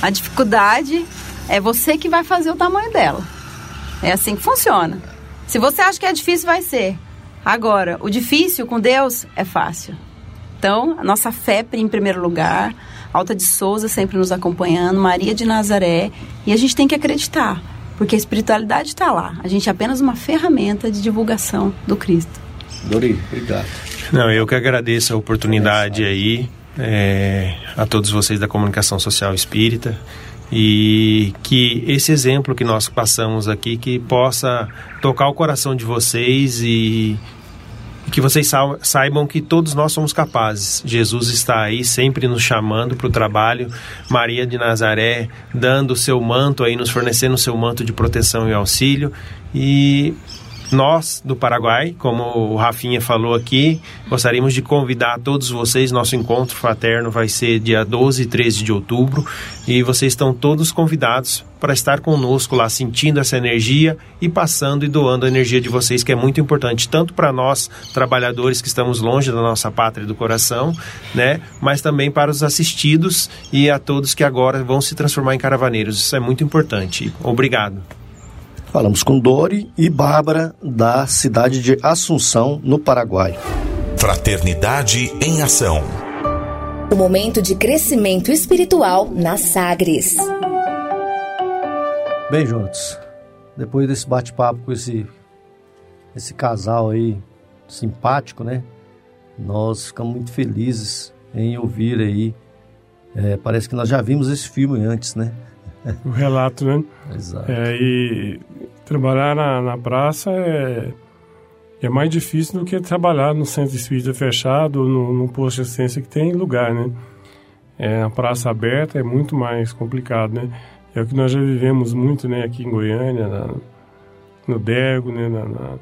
A dificuldade é você que vai fazer o tamanho dela. É assim que funciona. Se você acha que é difícil, vai ser. Agora, o difícil com Deus é fácil. Então, a nossa fé em primeiro lugar, Alta de Souza sempre nos acompanhando, Maria de Nazaré, e a gente tem que acreditar, porque a espiritualidade está lá. A gente é apenas uma ferramenta de divulgação do Cristo. Dori, obrigado. Não, eu que agradeço a oportunidade aí é, a todos vocês da comunicação social espírita e que esse exemplo que nós passamos aqui que possa tocar o coração de vocês e que vocês sa- saibam que todos nós somos capazes. Jesus está aí sempre nos chamando para o trabalho. Maria de Nazaré dando o seu manto aí, nos fornecendo o seu manto de proteção e auxílio. E nós do Paraguai, como o Rafinha falou aqui, gostaríamos de convidar todos vocês. Nosso encontro fraterno vai ser dia 12 e 13 de outubro e vocês estão todos convidados para estar conosco lá, sentindo essa energia e passando e doando a energia de vocês, que é muito importante, tanto para nós, trabalhadores que estamos longe da nossa pátria do coração, né, mas também para os assistidos e a todos que agora vão se transformar em caravaneiros. Isso é muito importante. Obrigado. Falamos com Dori e Bárbara, da cidade de Assunção, no Paraguai. Fraternidade em Ação. O momento de crescimento espiritual na Sagres. Bem, Jonas, depois desse bate-papo com esse, esse casal aí simpático, né? Nós ficamos muito felizes em ouvir aí. É, parece que nós já vimos esse filme antes, né? O relato, né? Exato. É, e trabalhar na, na praça é, é mais difícil do que trabalhar no centro espírita fechado ou no, no posto de assistência que tem lugar, né? É, a praça aberta é muito mais complicado, né? É o que nós já vivemos muito, né? Aqui em Goiânia, na- no Dego, né? na- na-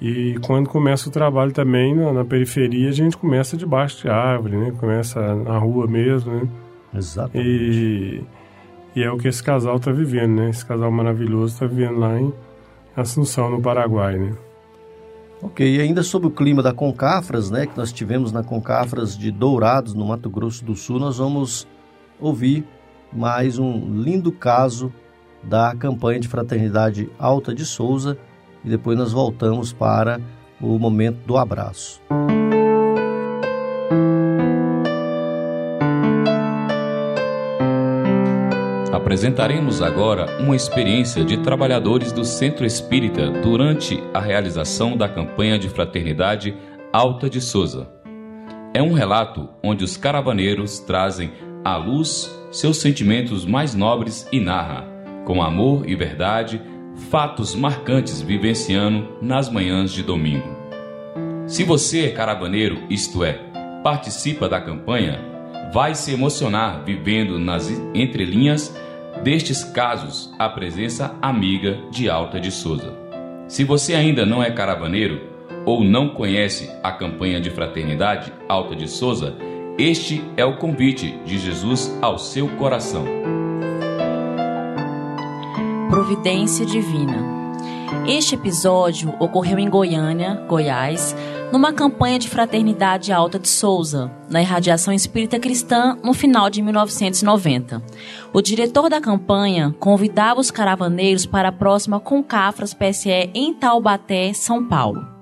e quando começa o trabalho também na, na periferia, a gente começa debaixo de árvore, né? Começa na rua mesmo, né? Exato. E, e é o que esse casal está vivendo, né? Esse casal maravilhoso está vivendo lá em Assunção, no Paraguai, né? Ok, e ainda sobre o clima da Concafras, né, que nós tivemos na Concafras de Dourados, no Mato Grosso do Sul, nós vamos ouvir mais um lindo caso da campanha de fraternidade Alta de Souza e depois nós voltamos para o momento do abraço. Apresentaremos agora uma experiência de trabalhadores do Centro Espírita durante a realização da campanha de fraternidade Alta de Souza. É um relato onde os caravaneiros trazem à luz seus sentimentos mais nobres e narra, com amor e verdade, fatos marcantes vivenciando nas manhãs de domingo. Se você é caravaneiro, isto é, participa da campanha, vai se emocionar vivendo nas entrelinhas destes casos a presença amiga de Alta de Souza. Se você ainda não é caravaneiro ou não conhece a campanha de fraternidade Alta de Souza, este é o convite de Jesus ao seu coração. Providência Divina. Este episódio ocorreu em Goiânia, Goiás, numa campanha de fraternidade alta de Souza, na irradiação espírita cristã, no final de 1990. O diretor da campanha convidava os caravaneiros para a próxima Concafras PSE em Taubaté, São Paulo.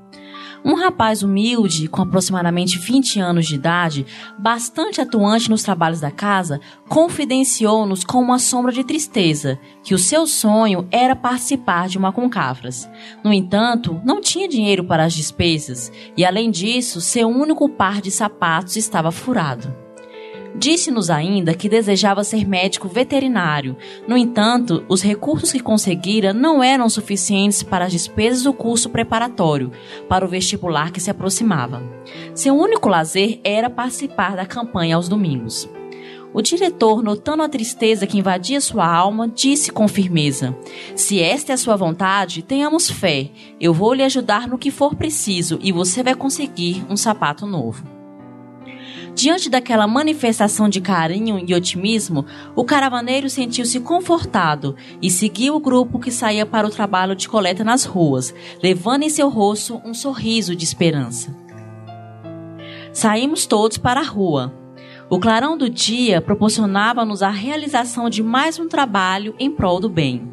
Um rapaz humilde, com aproximadamente 20 anos de idade, bastante atuante nos trabalhos da casa, confidenciou-nos com uma sombra de tristeza que o seu sonho era participar de uma concafras. No entanto, não tinha dinheiro para as despesas e, além disso, seu único par de sapatos estava furado. Disse-nos ainda que desejava ser médico veterinário. No entanto, os recursos que conseguira não eram suficientes para as despesas do curso preparatório para o vestibular que se aproximava. Seu único lazer era participar da campanha aos domingos. O diretor, notando a tristeza que invadia sua alma, disse com firmeza: Se esta é a sua vontade, tenhamos fé. Eu vou lhe ajudar no que for preciso e você vai conseguir um sapato novo. Diante daquela manifestação de carinho e otimismo, o caravaneiro sentiu-se confortado e seguiu o grupo que saía para o trabalho de coleta nas ruas, levando em seu rosto um sorriso de esperança. Saímos todos para a rua. O clarão do dia proporcionava-nos a realização de mais um trabalho em prol do bem.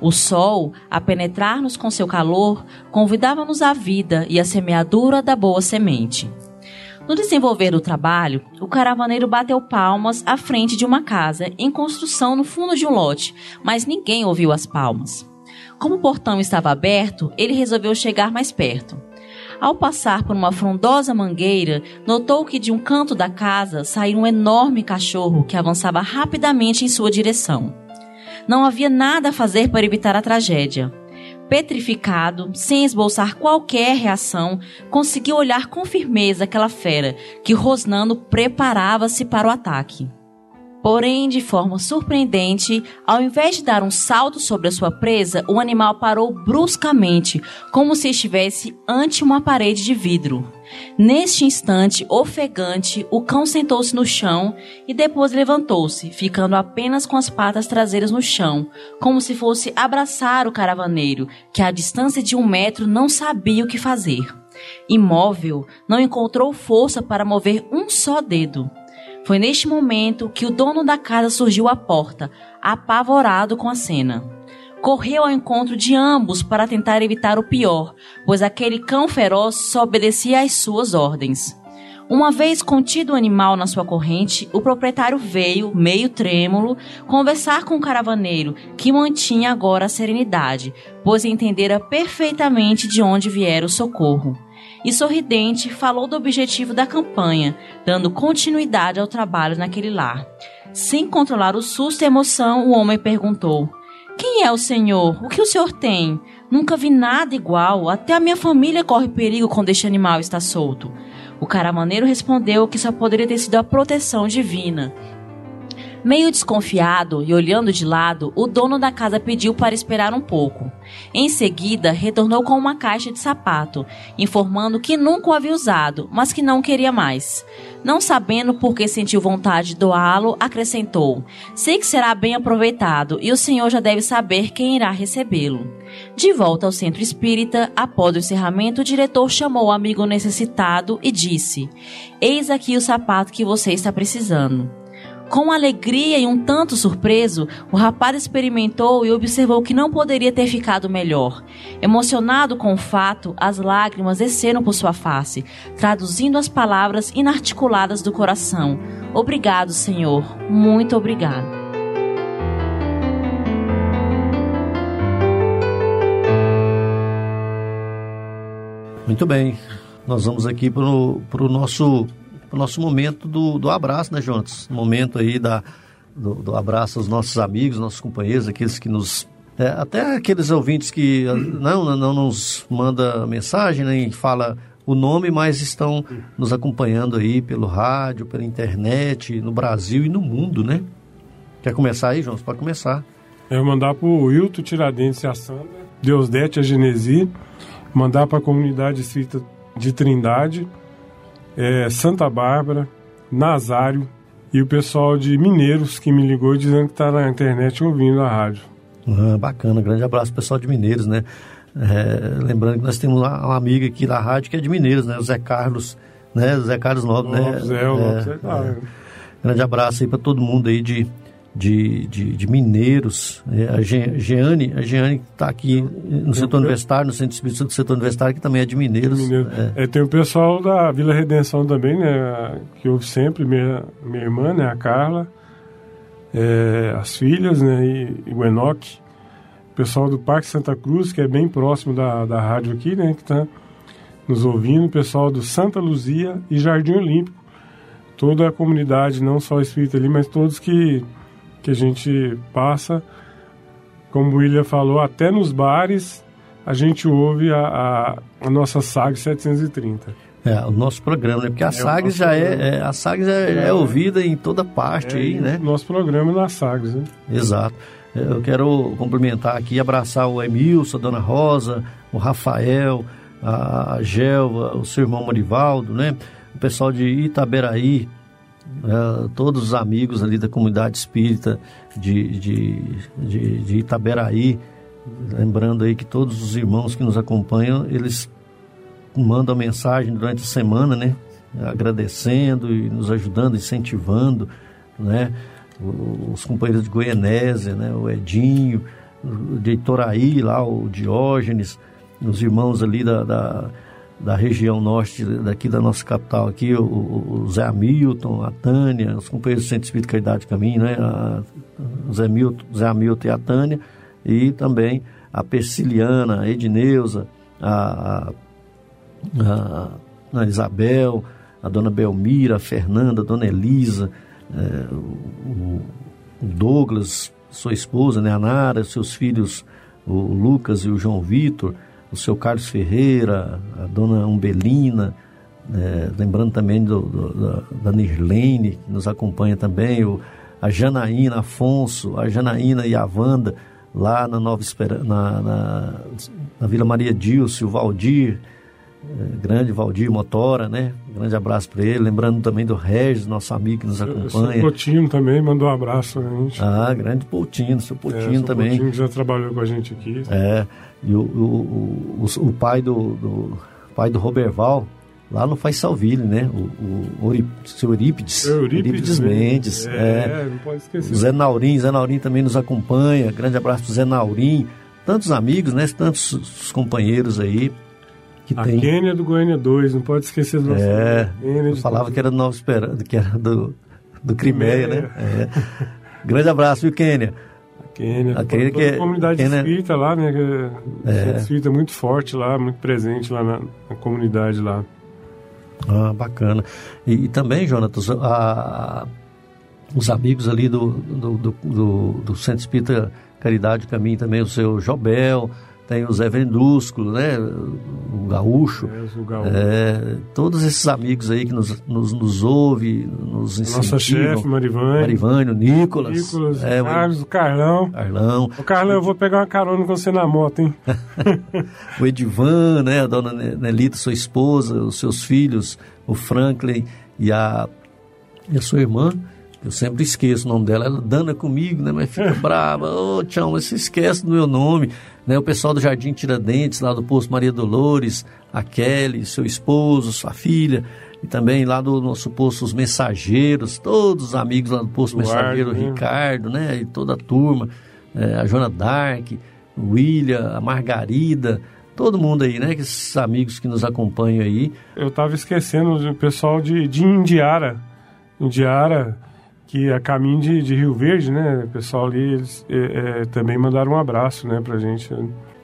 O sol, a penetrar-nos com seu calor, convidava-nos à vida e à semeadura da boa semente. No desenvolver do trabalho, o caravaneiro bateu palmas à frente de uma casa em construção no fundo de um lote, mas ninguém ouviu as palmas. Como o portão estava aberto, ele resolveu chegar mais perto. Ao passar por uma frondosa mangueira, notou que de um canto da casa saía um enorme cachorro que avançava rapidamente em sua direção. Não havia nada a fazer para evitar a tragédia petrificado, sem esboçar qualquer reação, conseguiu olhar com firmeza aquela fera que, rosnando, preparava-se para o ataque. Porém, de forma surpreendente, ao invés de dar um salto sobre a sua presa, o animal parou bruscamente, como se estivesse ante uma parede de vidro. Neste instante, ofegante, o cão sentou-se no chão e depois levantou-se, ficando apenas com as patas traseiras no chão, como se fosse abraçar o caravaneiro, que à distância de um metro não sabia o que fazer. Imóvel, não encontrou força para mover um só dedo. Foi neste momento que o dono da casa surgiu à porta, apavorado com a cena. Correu ao encontro de ambos para tentar evitar o pior, pois aquele cão feroz só obedecia às suas ordens. Uma vez contido o animal na sua corrente, o proprietário veio, meio trêmulo, conversar com o caravaneiro, que mantinha agora a serenidade, pois entendera perfeitamente de onde viera o socorro e sorridente falou do objetivo da campanha, dando continuidade ao trabalho naquele lar. Sem controlar o susto e emoção, o homem perguntou: Quem é o senhor? O que o senhor tem? Nunca vi nada igual, até a minha família corre perigo quando este animal está solto. O caramaneiro respondeu que só poderia ter sido a proteção divina. Meio desconfiado e olhando de lado, o dono da casa pediu para esperar um pouco. Em seguida, retornou com uma caixa de sapato, informando que nunca o havia usado, mas que não queria mais. Não sabendo por que sentiu vontade de doá-lo, acrescentou: Sei que será bem aproveitado e o senhor já deve saber quem irá recebê-lo. De volta ao centro espírita, após o encerramento, o diretor chamou o amigo necessitado e disse: Eis aqui o sapato que você está precisando. Com alegria e um tanto surpreso, o rapaz experimentou e observou que não poderia ter ficado melhor. Emocionado com o fato, as lágrimas desceram por sua face, traduzindo as palavras inarticuladas do coração. Obrigado, Senhor. Muito obrigado. Muito bem. Nós vamos aqui para o nosso o nosso momento do, do abraço, né, Jonas? Momento aí da, do, do, abraço aos nossos amigos, nossos companheiros, aqueles que nos. É, até aqueles ouvintes que não, não nos manda mensagem, nem fala o nome, mas estão nos acompanhando aí pelo rádio, pela internet, no Brasil e no mundo, né? Quer começar aí, Jonas? Pode começar. Eu mandar para o Wilton Tiradentes e a Sandra, Deusdete, a Genesi, mandar para a comunidade espírita de Trindade, é, Santa Bárbara, Nazário e o pessoal de Mineiros que me ligou dizendo que está na internet ouvindo a rádio. Ah, bacana, grande abraço pessoal de Mineiros, né? É, lembrando que nós temos uma, uma, amiga aqui da rádio que é de Mineiros, né? O Zé Carlos, né? O Zé Carlos Nobre, né? Zé, é, Lopes, é, é, Grande abraço aí para todo mundo aí de, de, de, de Mineiros. É, a Jeane, a Jeane está aqui no setor universitário, no Centro Espírita do setor universitário, que também é de Mineiros. Mineiro. É. tem o pessoal da Vila Redenção também, né? Que eu sempre, minha, minha irmã, né? A Carla, as filhas, né? E, e o Enoque pessoal do Parque Santa Cruz, que é bem próximo da, da rádio aqui, né, que está nos ouvindo, pessoal do Santa Luzia e Jardim Olímpico, toda a comunidade, não só espírita ali, mas todos que, que a gente passa, como o William falou, até nos bares a gente ouve a, a, a nossa SAG 730. É, o nosso programa, né? Porque a é SAGS já é, é, a SAGS é, é, é, ouvida em toda parte é, aí, né? Nosso programa é na SAGS, né? Exato. Eu quero cumprimentar aqui, abraçar o Emilson, a Dona Rosa, o Rafael, a Gelva, o seu irmão Marivaldo, né? O pessoal de Itaberaí, é, todos os amigos ali da comunidade espírita de, de, de, de Itaberaí, lembrando aí que todos os irmãos que nos acompanham, eles mandam mensagem durante a semana, né? Agradecendo e nos ajudando, incentivando, né? os companheiros de Goianésia, né, o Edinho, de Itoraí, lá o Diógenes, os irmãos ali da, da, da, região norte daqui da nossa capital aqui, o, o Zé Hamilton, a Tânia, os companheiros do Centro Espírito Caridade Caminho, né, a, o Zé, Milton, Zé Hamilton e a Tânia, e também a Persiliana, a Edneuza, a, a, a Isabel, a dona Belmira, a Fernanda, a dona Elisa, é, o, Douglas, sua esposa, né, a Nara, seus filhos, o Lucas e o João Vitor, o seu Carlos Ferreira, a dona Umbelina, é, lembrando também do, do, da, da Nirlene, que nos acompanha também, o, a Janaína Afonso, a Janaína e a Wanda, lá na Nova Esperança, na, na, na Vila Maria Dilce, o Valdir, grande Valdir Motora, né? grande abraço para ele. Lembrando também do Regis, nosso amigo que nos acompanha. O Potino também mandou um abraço pra gente. Ah, grande Potino, seu Potino é, também. Potino já trabalhou com a gente aqui. É, e o, o, o, o pai do, do, pai do Roberval, lá no Faz Salville, né? O, o, o seu Eurípides. Eurípides, Eurípides Mendes. É, é, não pode esquecer. O Zé Naurim, Zé Naurim também nos acompanha. Grande abraço pro Zé Naurim. Tantos amigos, né? Tantos companheiros aí que a tem. Quênia do Goiânia 2, não pode esquecer do nosso. É, eu falava que era do Nova Esperança, que era do, do Crimeia, né? É. Grande abraço, viu, Quênia? A Quênia, a Quênia que é, comunidade Quênia... espírita lá, né? É, é. espírita muito forte lá, muito presente lá na, na comunidade lá. Ah, bacana. E, e também, Jonatas, a, os amigos ali do, do, do, do, do Centro Espírita Caridade Caminho também, o seu Jobel, tem o Zé Vendúsculo, né? O Gaúcho. É, o Gaúcho. É, todos esses amigos aí que nos, nos, nos ouve, nos ensinam. Nossa chefe, Marivane. Marivane, o Nicolas. Nicolas, é, Carlos, o Carlão. Carlão. O Carlão, eu vou pegar uma carona com você na moto, hein? o Edivan, né? A dona Nelita, sua esposa, os seus filhos, o Franklin e a, e a sua irmã. Eu sempre esqueço o nome dela. Ela dana comigo, né? Mas fica brava. Ô, oh, tchau, mas você esquece do meu nome. Né? O pessoal do Jardim Tiradentes, lá do Posto Maria Dolores, a Kelly, seu esposo, sua filha. E também lá do nosso posto Os Mensageiros, todos os amigos lá do posto Mensageiro, o Ricardo, né? E toda a turma. É, a Joana Dark, o William, a Margarida, todo mundo aí, né? Esses amigos que nos acompanham aí. Eu estava esquecendo o pessoal de, de Indiara. Indiara que a caminho de, de, Rio Verde, né? O pessoal ali eles, é, é, também mandaram um abraço, né, pra gente.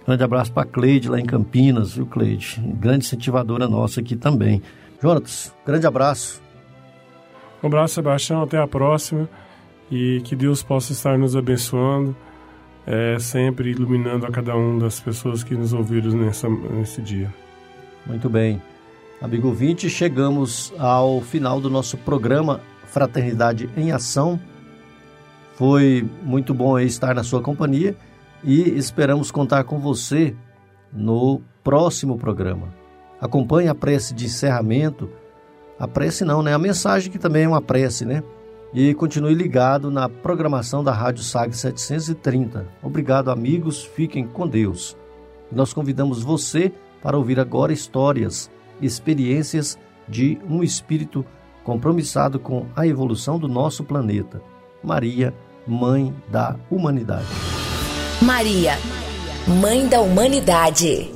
Grande abraço para Cleide lá em Campinas, viu, Cleide? Grande incentivadora nossa aqui também. Jonatas, grande abraço. Um abraço, Sebastião. Até a próxima. E que Deus possa estar nos abençoando, é, sempre iluminando a cada um das pessoas que nos ouviram nessa, nesse dia. Muito bem. Amigo 20, chegamos ao final do nosso programa Fraternidade em Ação. Foi muito bom estar na sua companhia e esperamos contar com você no próximo programa. Acompanhe a prece de encerramento, a prece não, né? A mensagem que também é uma prece, né? E continue ligado na programação da Rádio SAG 730. Obrigado, amigos. Fiquem com Deus. Nós convidamos você para ouvir agora histórias experiências de um espírito compromissado com a evolução do nosso planeta. Maria, Mãe da Humanidade. Maria, Mãe da Humanidade.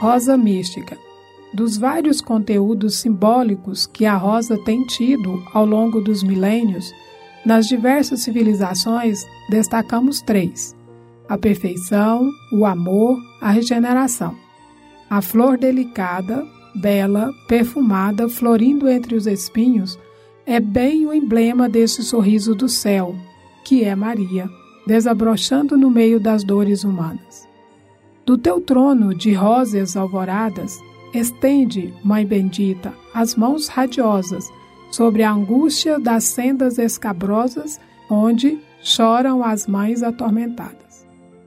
Rosa Mística. Dos vários conteúdos simbólicos que a rosa tem tido ao longo dos milênios, nas diversas civilizações destacamos três: a perfeição, o amor, a regeneração. A flor delicada, bela, perfumada, florindo entre os espinhos, é bem o emblema desse sorriso do céu, que é Maria, desabrochando no meio das dores humanas. Do teu trono de rosas alvoradas, estende, Mãe bendita, as mãos radiosas sobre a angústia das sendas escabrosas onde choram as mães atormentadas.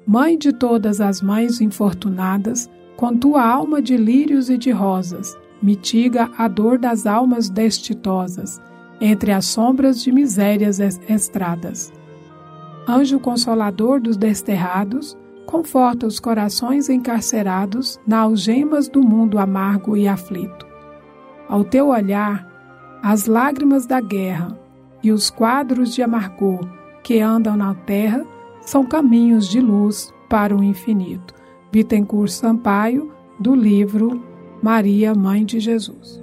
Mãe de todas as mães infortunadas, com tua alma de lírios e de rosas, mitiga a dor das almas destituosas, entre as sombras de misérias estradas. Anjo consolador dos desterrados, conforta os corações encarcerados na algemas do mundo amargo e aflito. Ao teu olhar, as lágrimas da guerra e os quadros de amargor que andam na terra são caminhos de luz para o infinito. Bittencourt Sampaio, do livro Maria, Mãe de Jesus.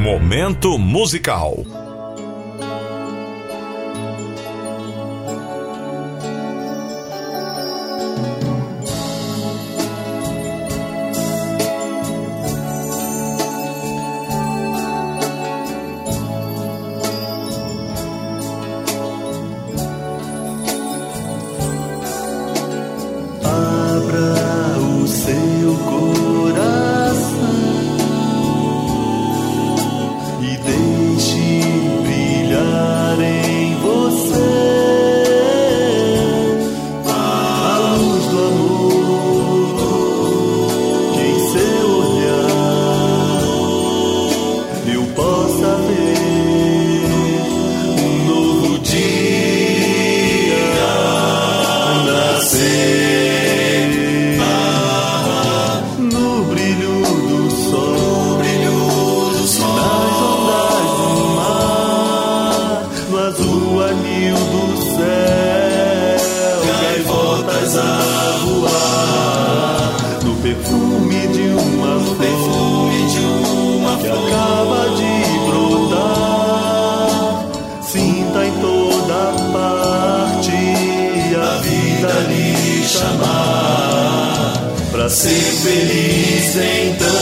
Momento musical. Ser feliz então.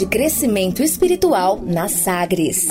De crescimento espiritual na Sagres.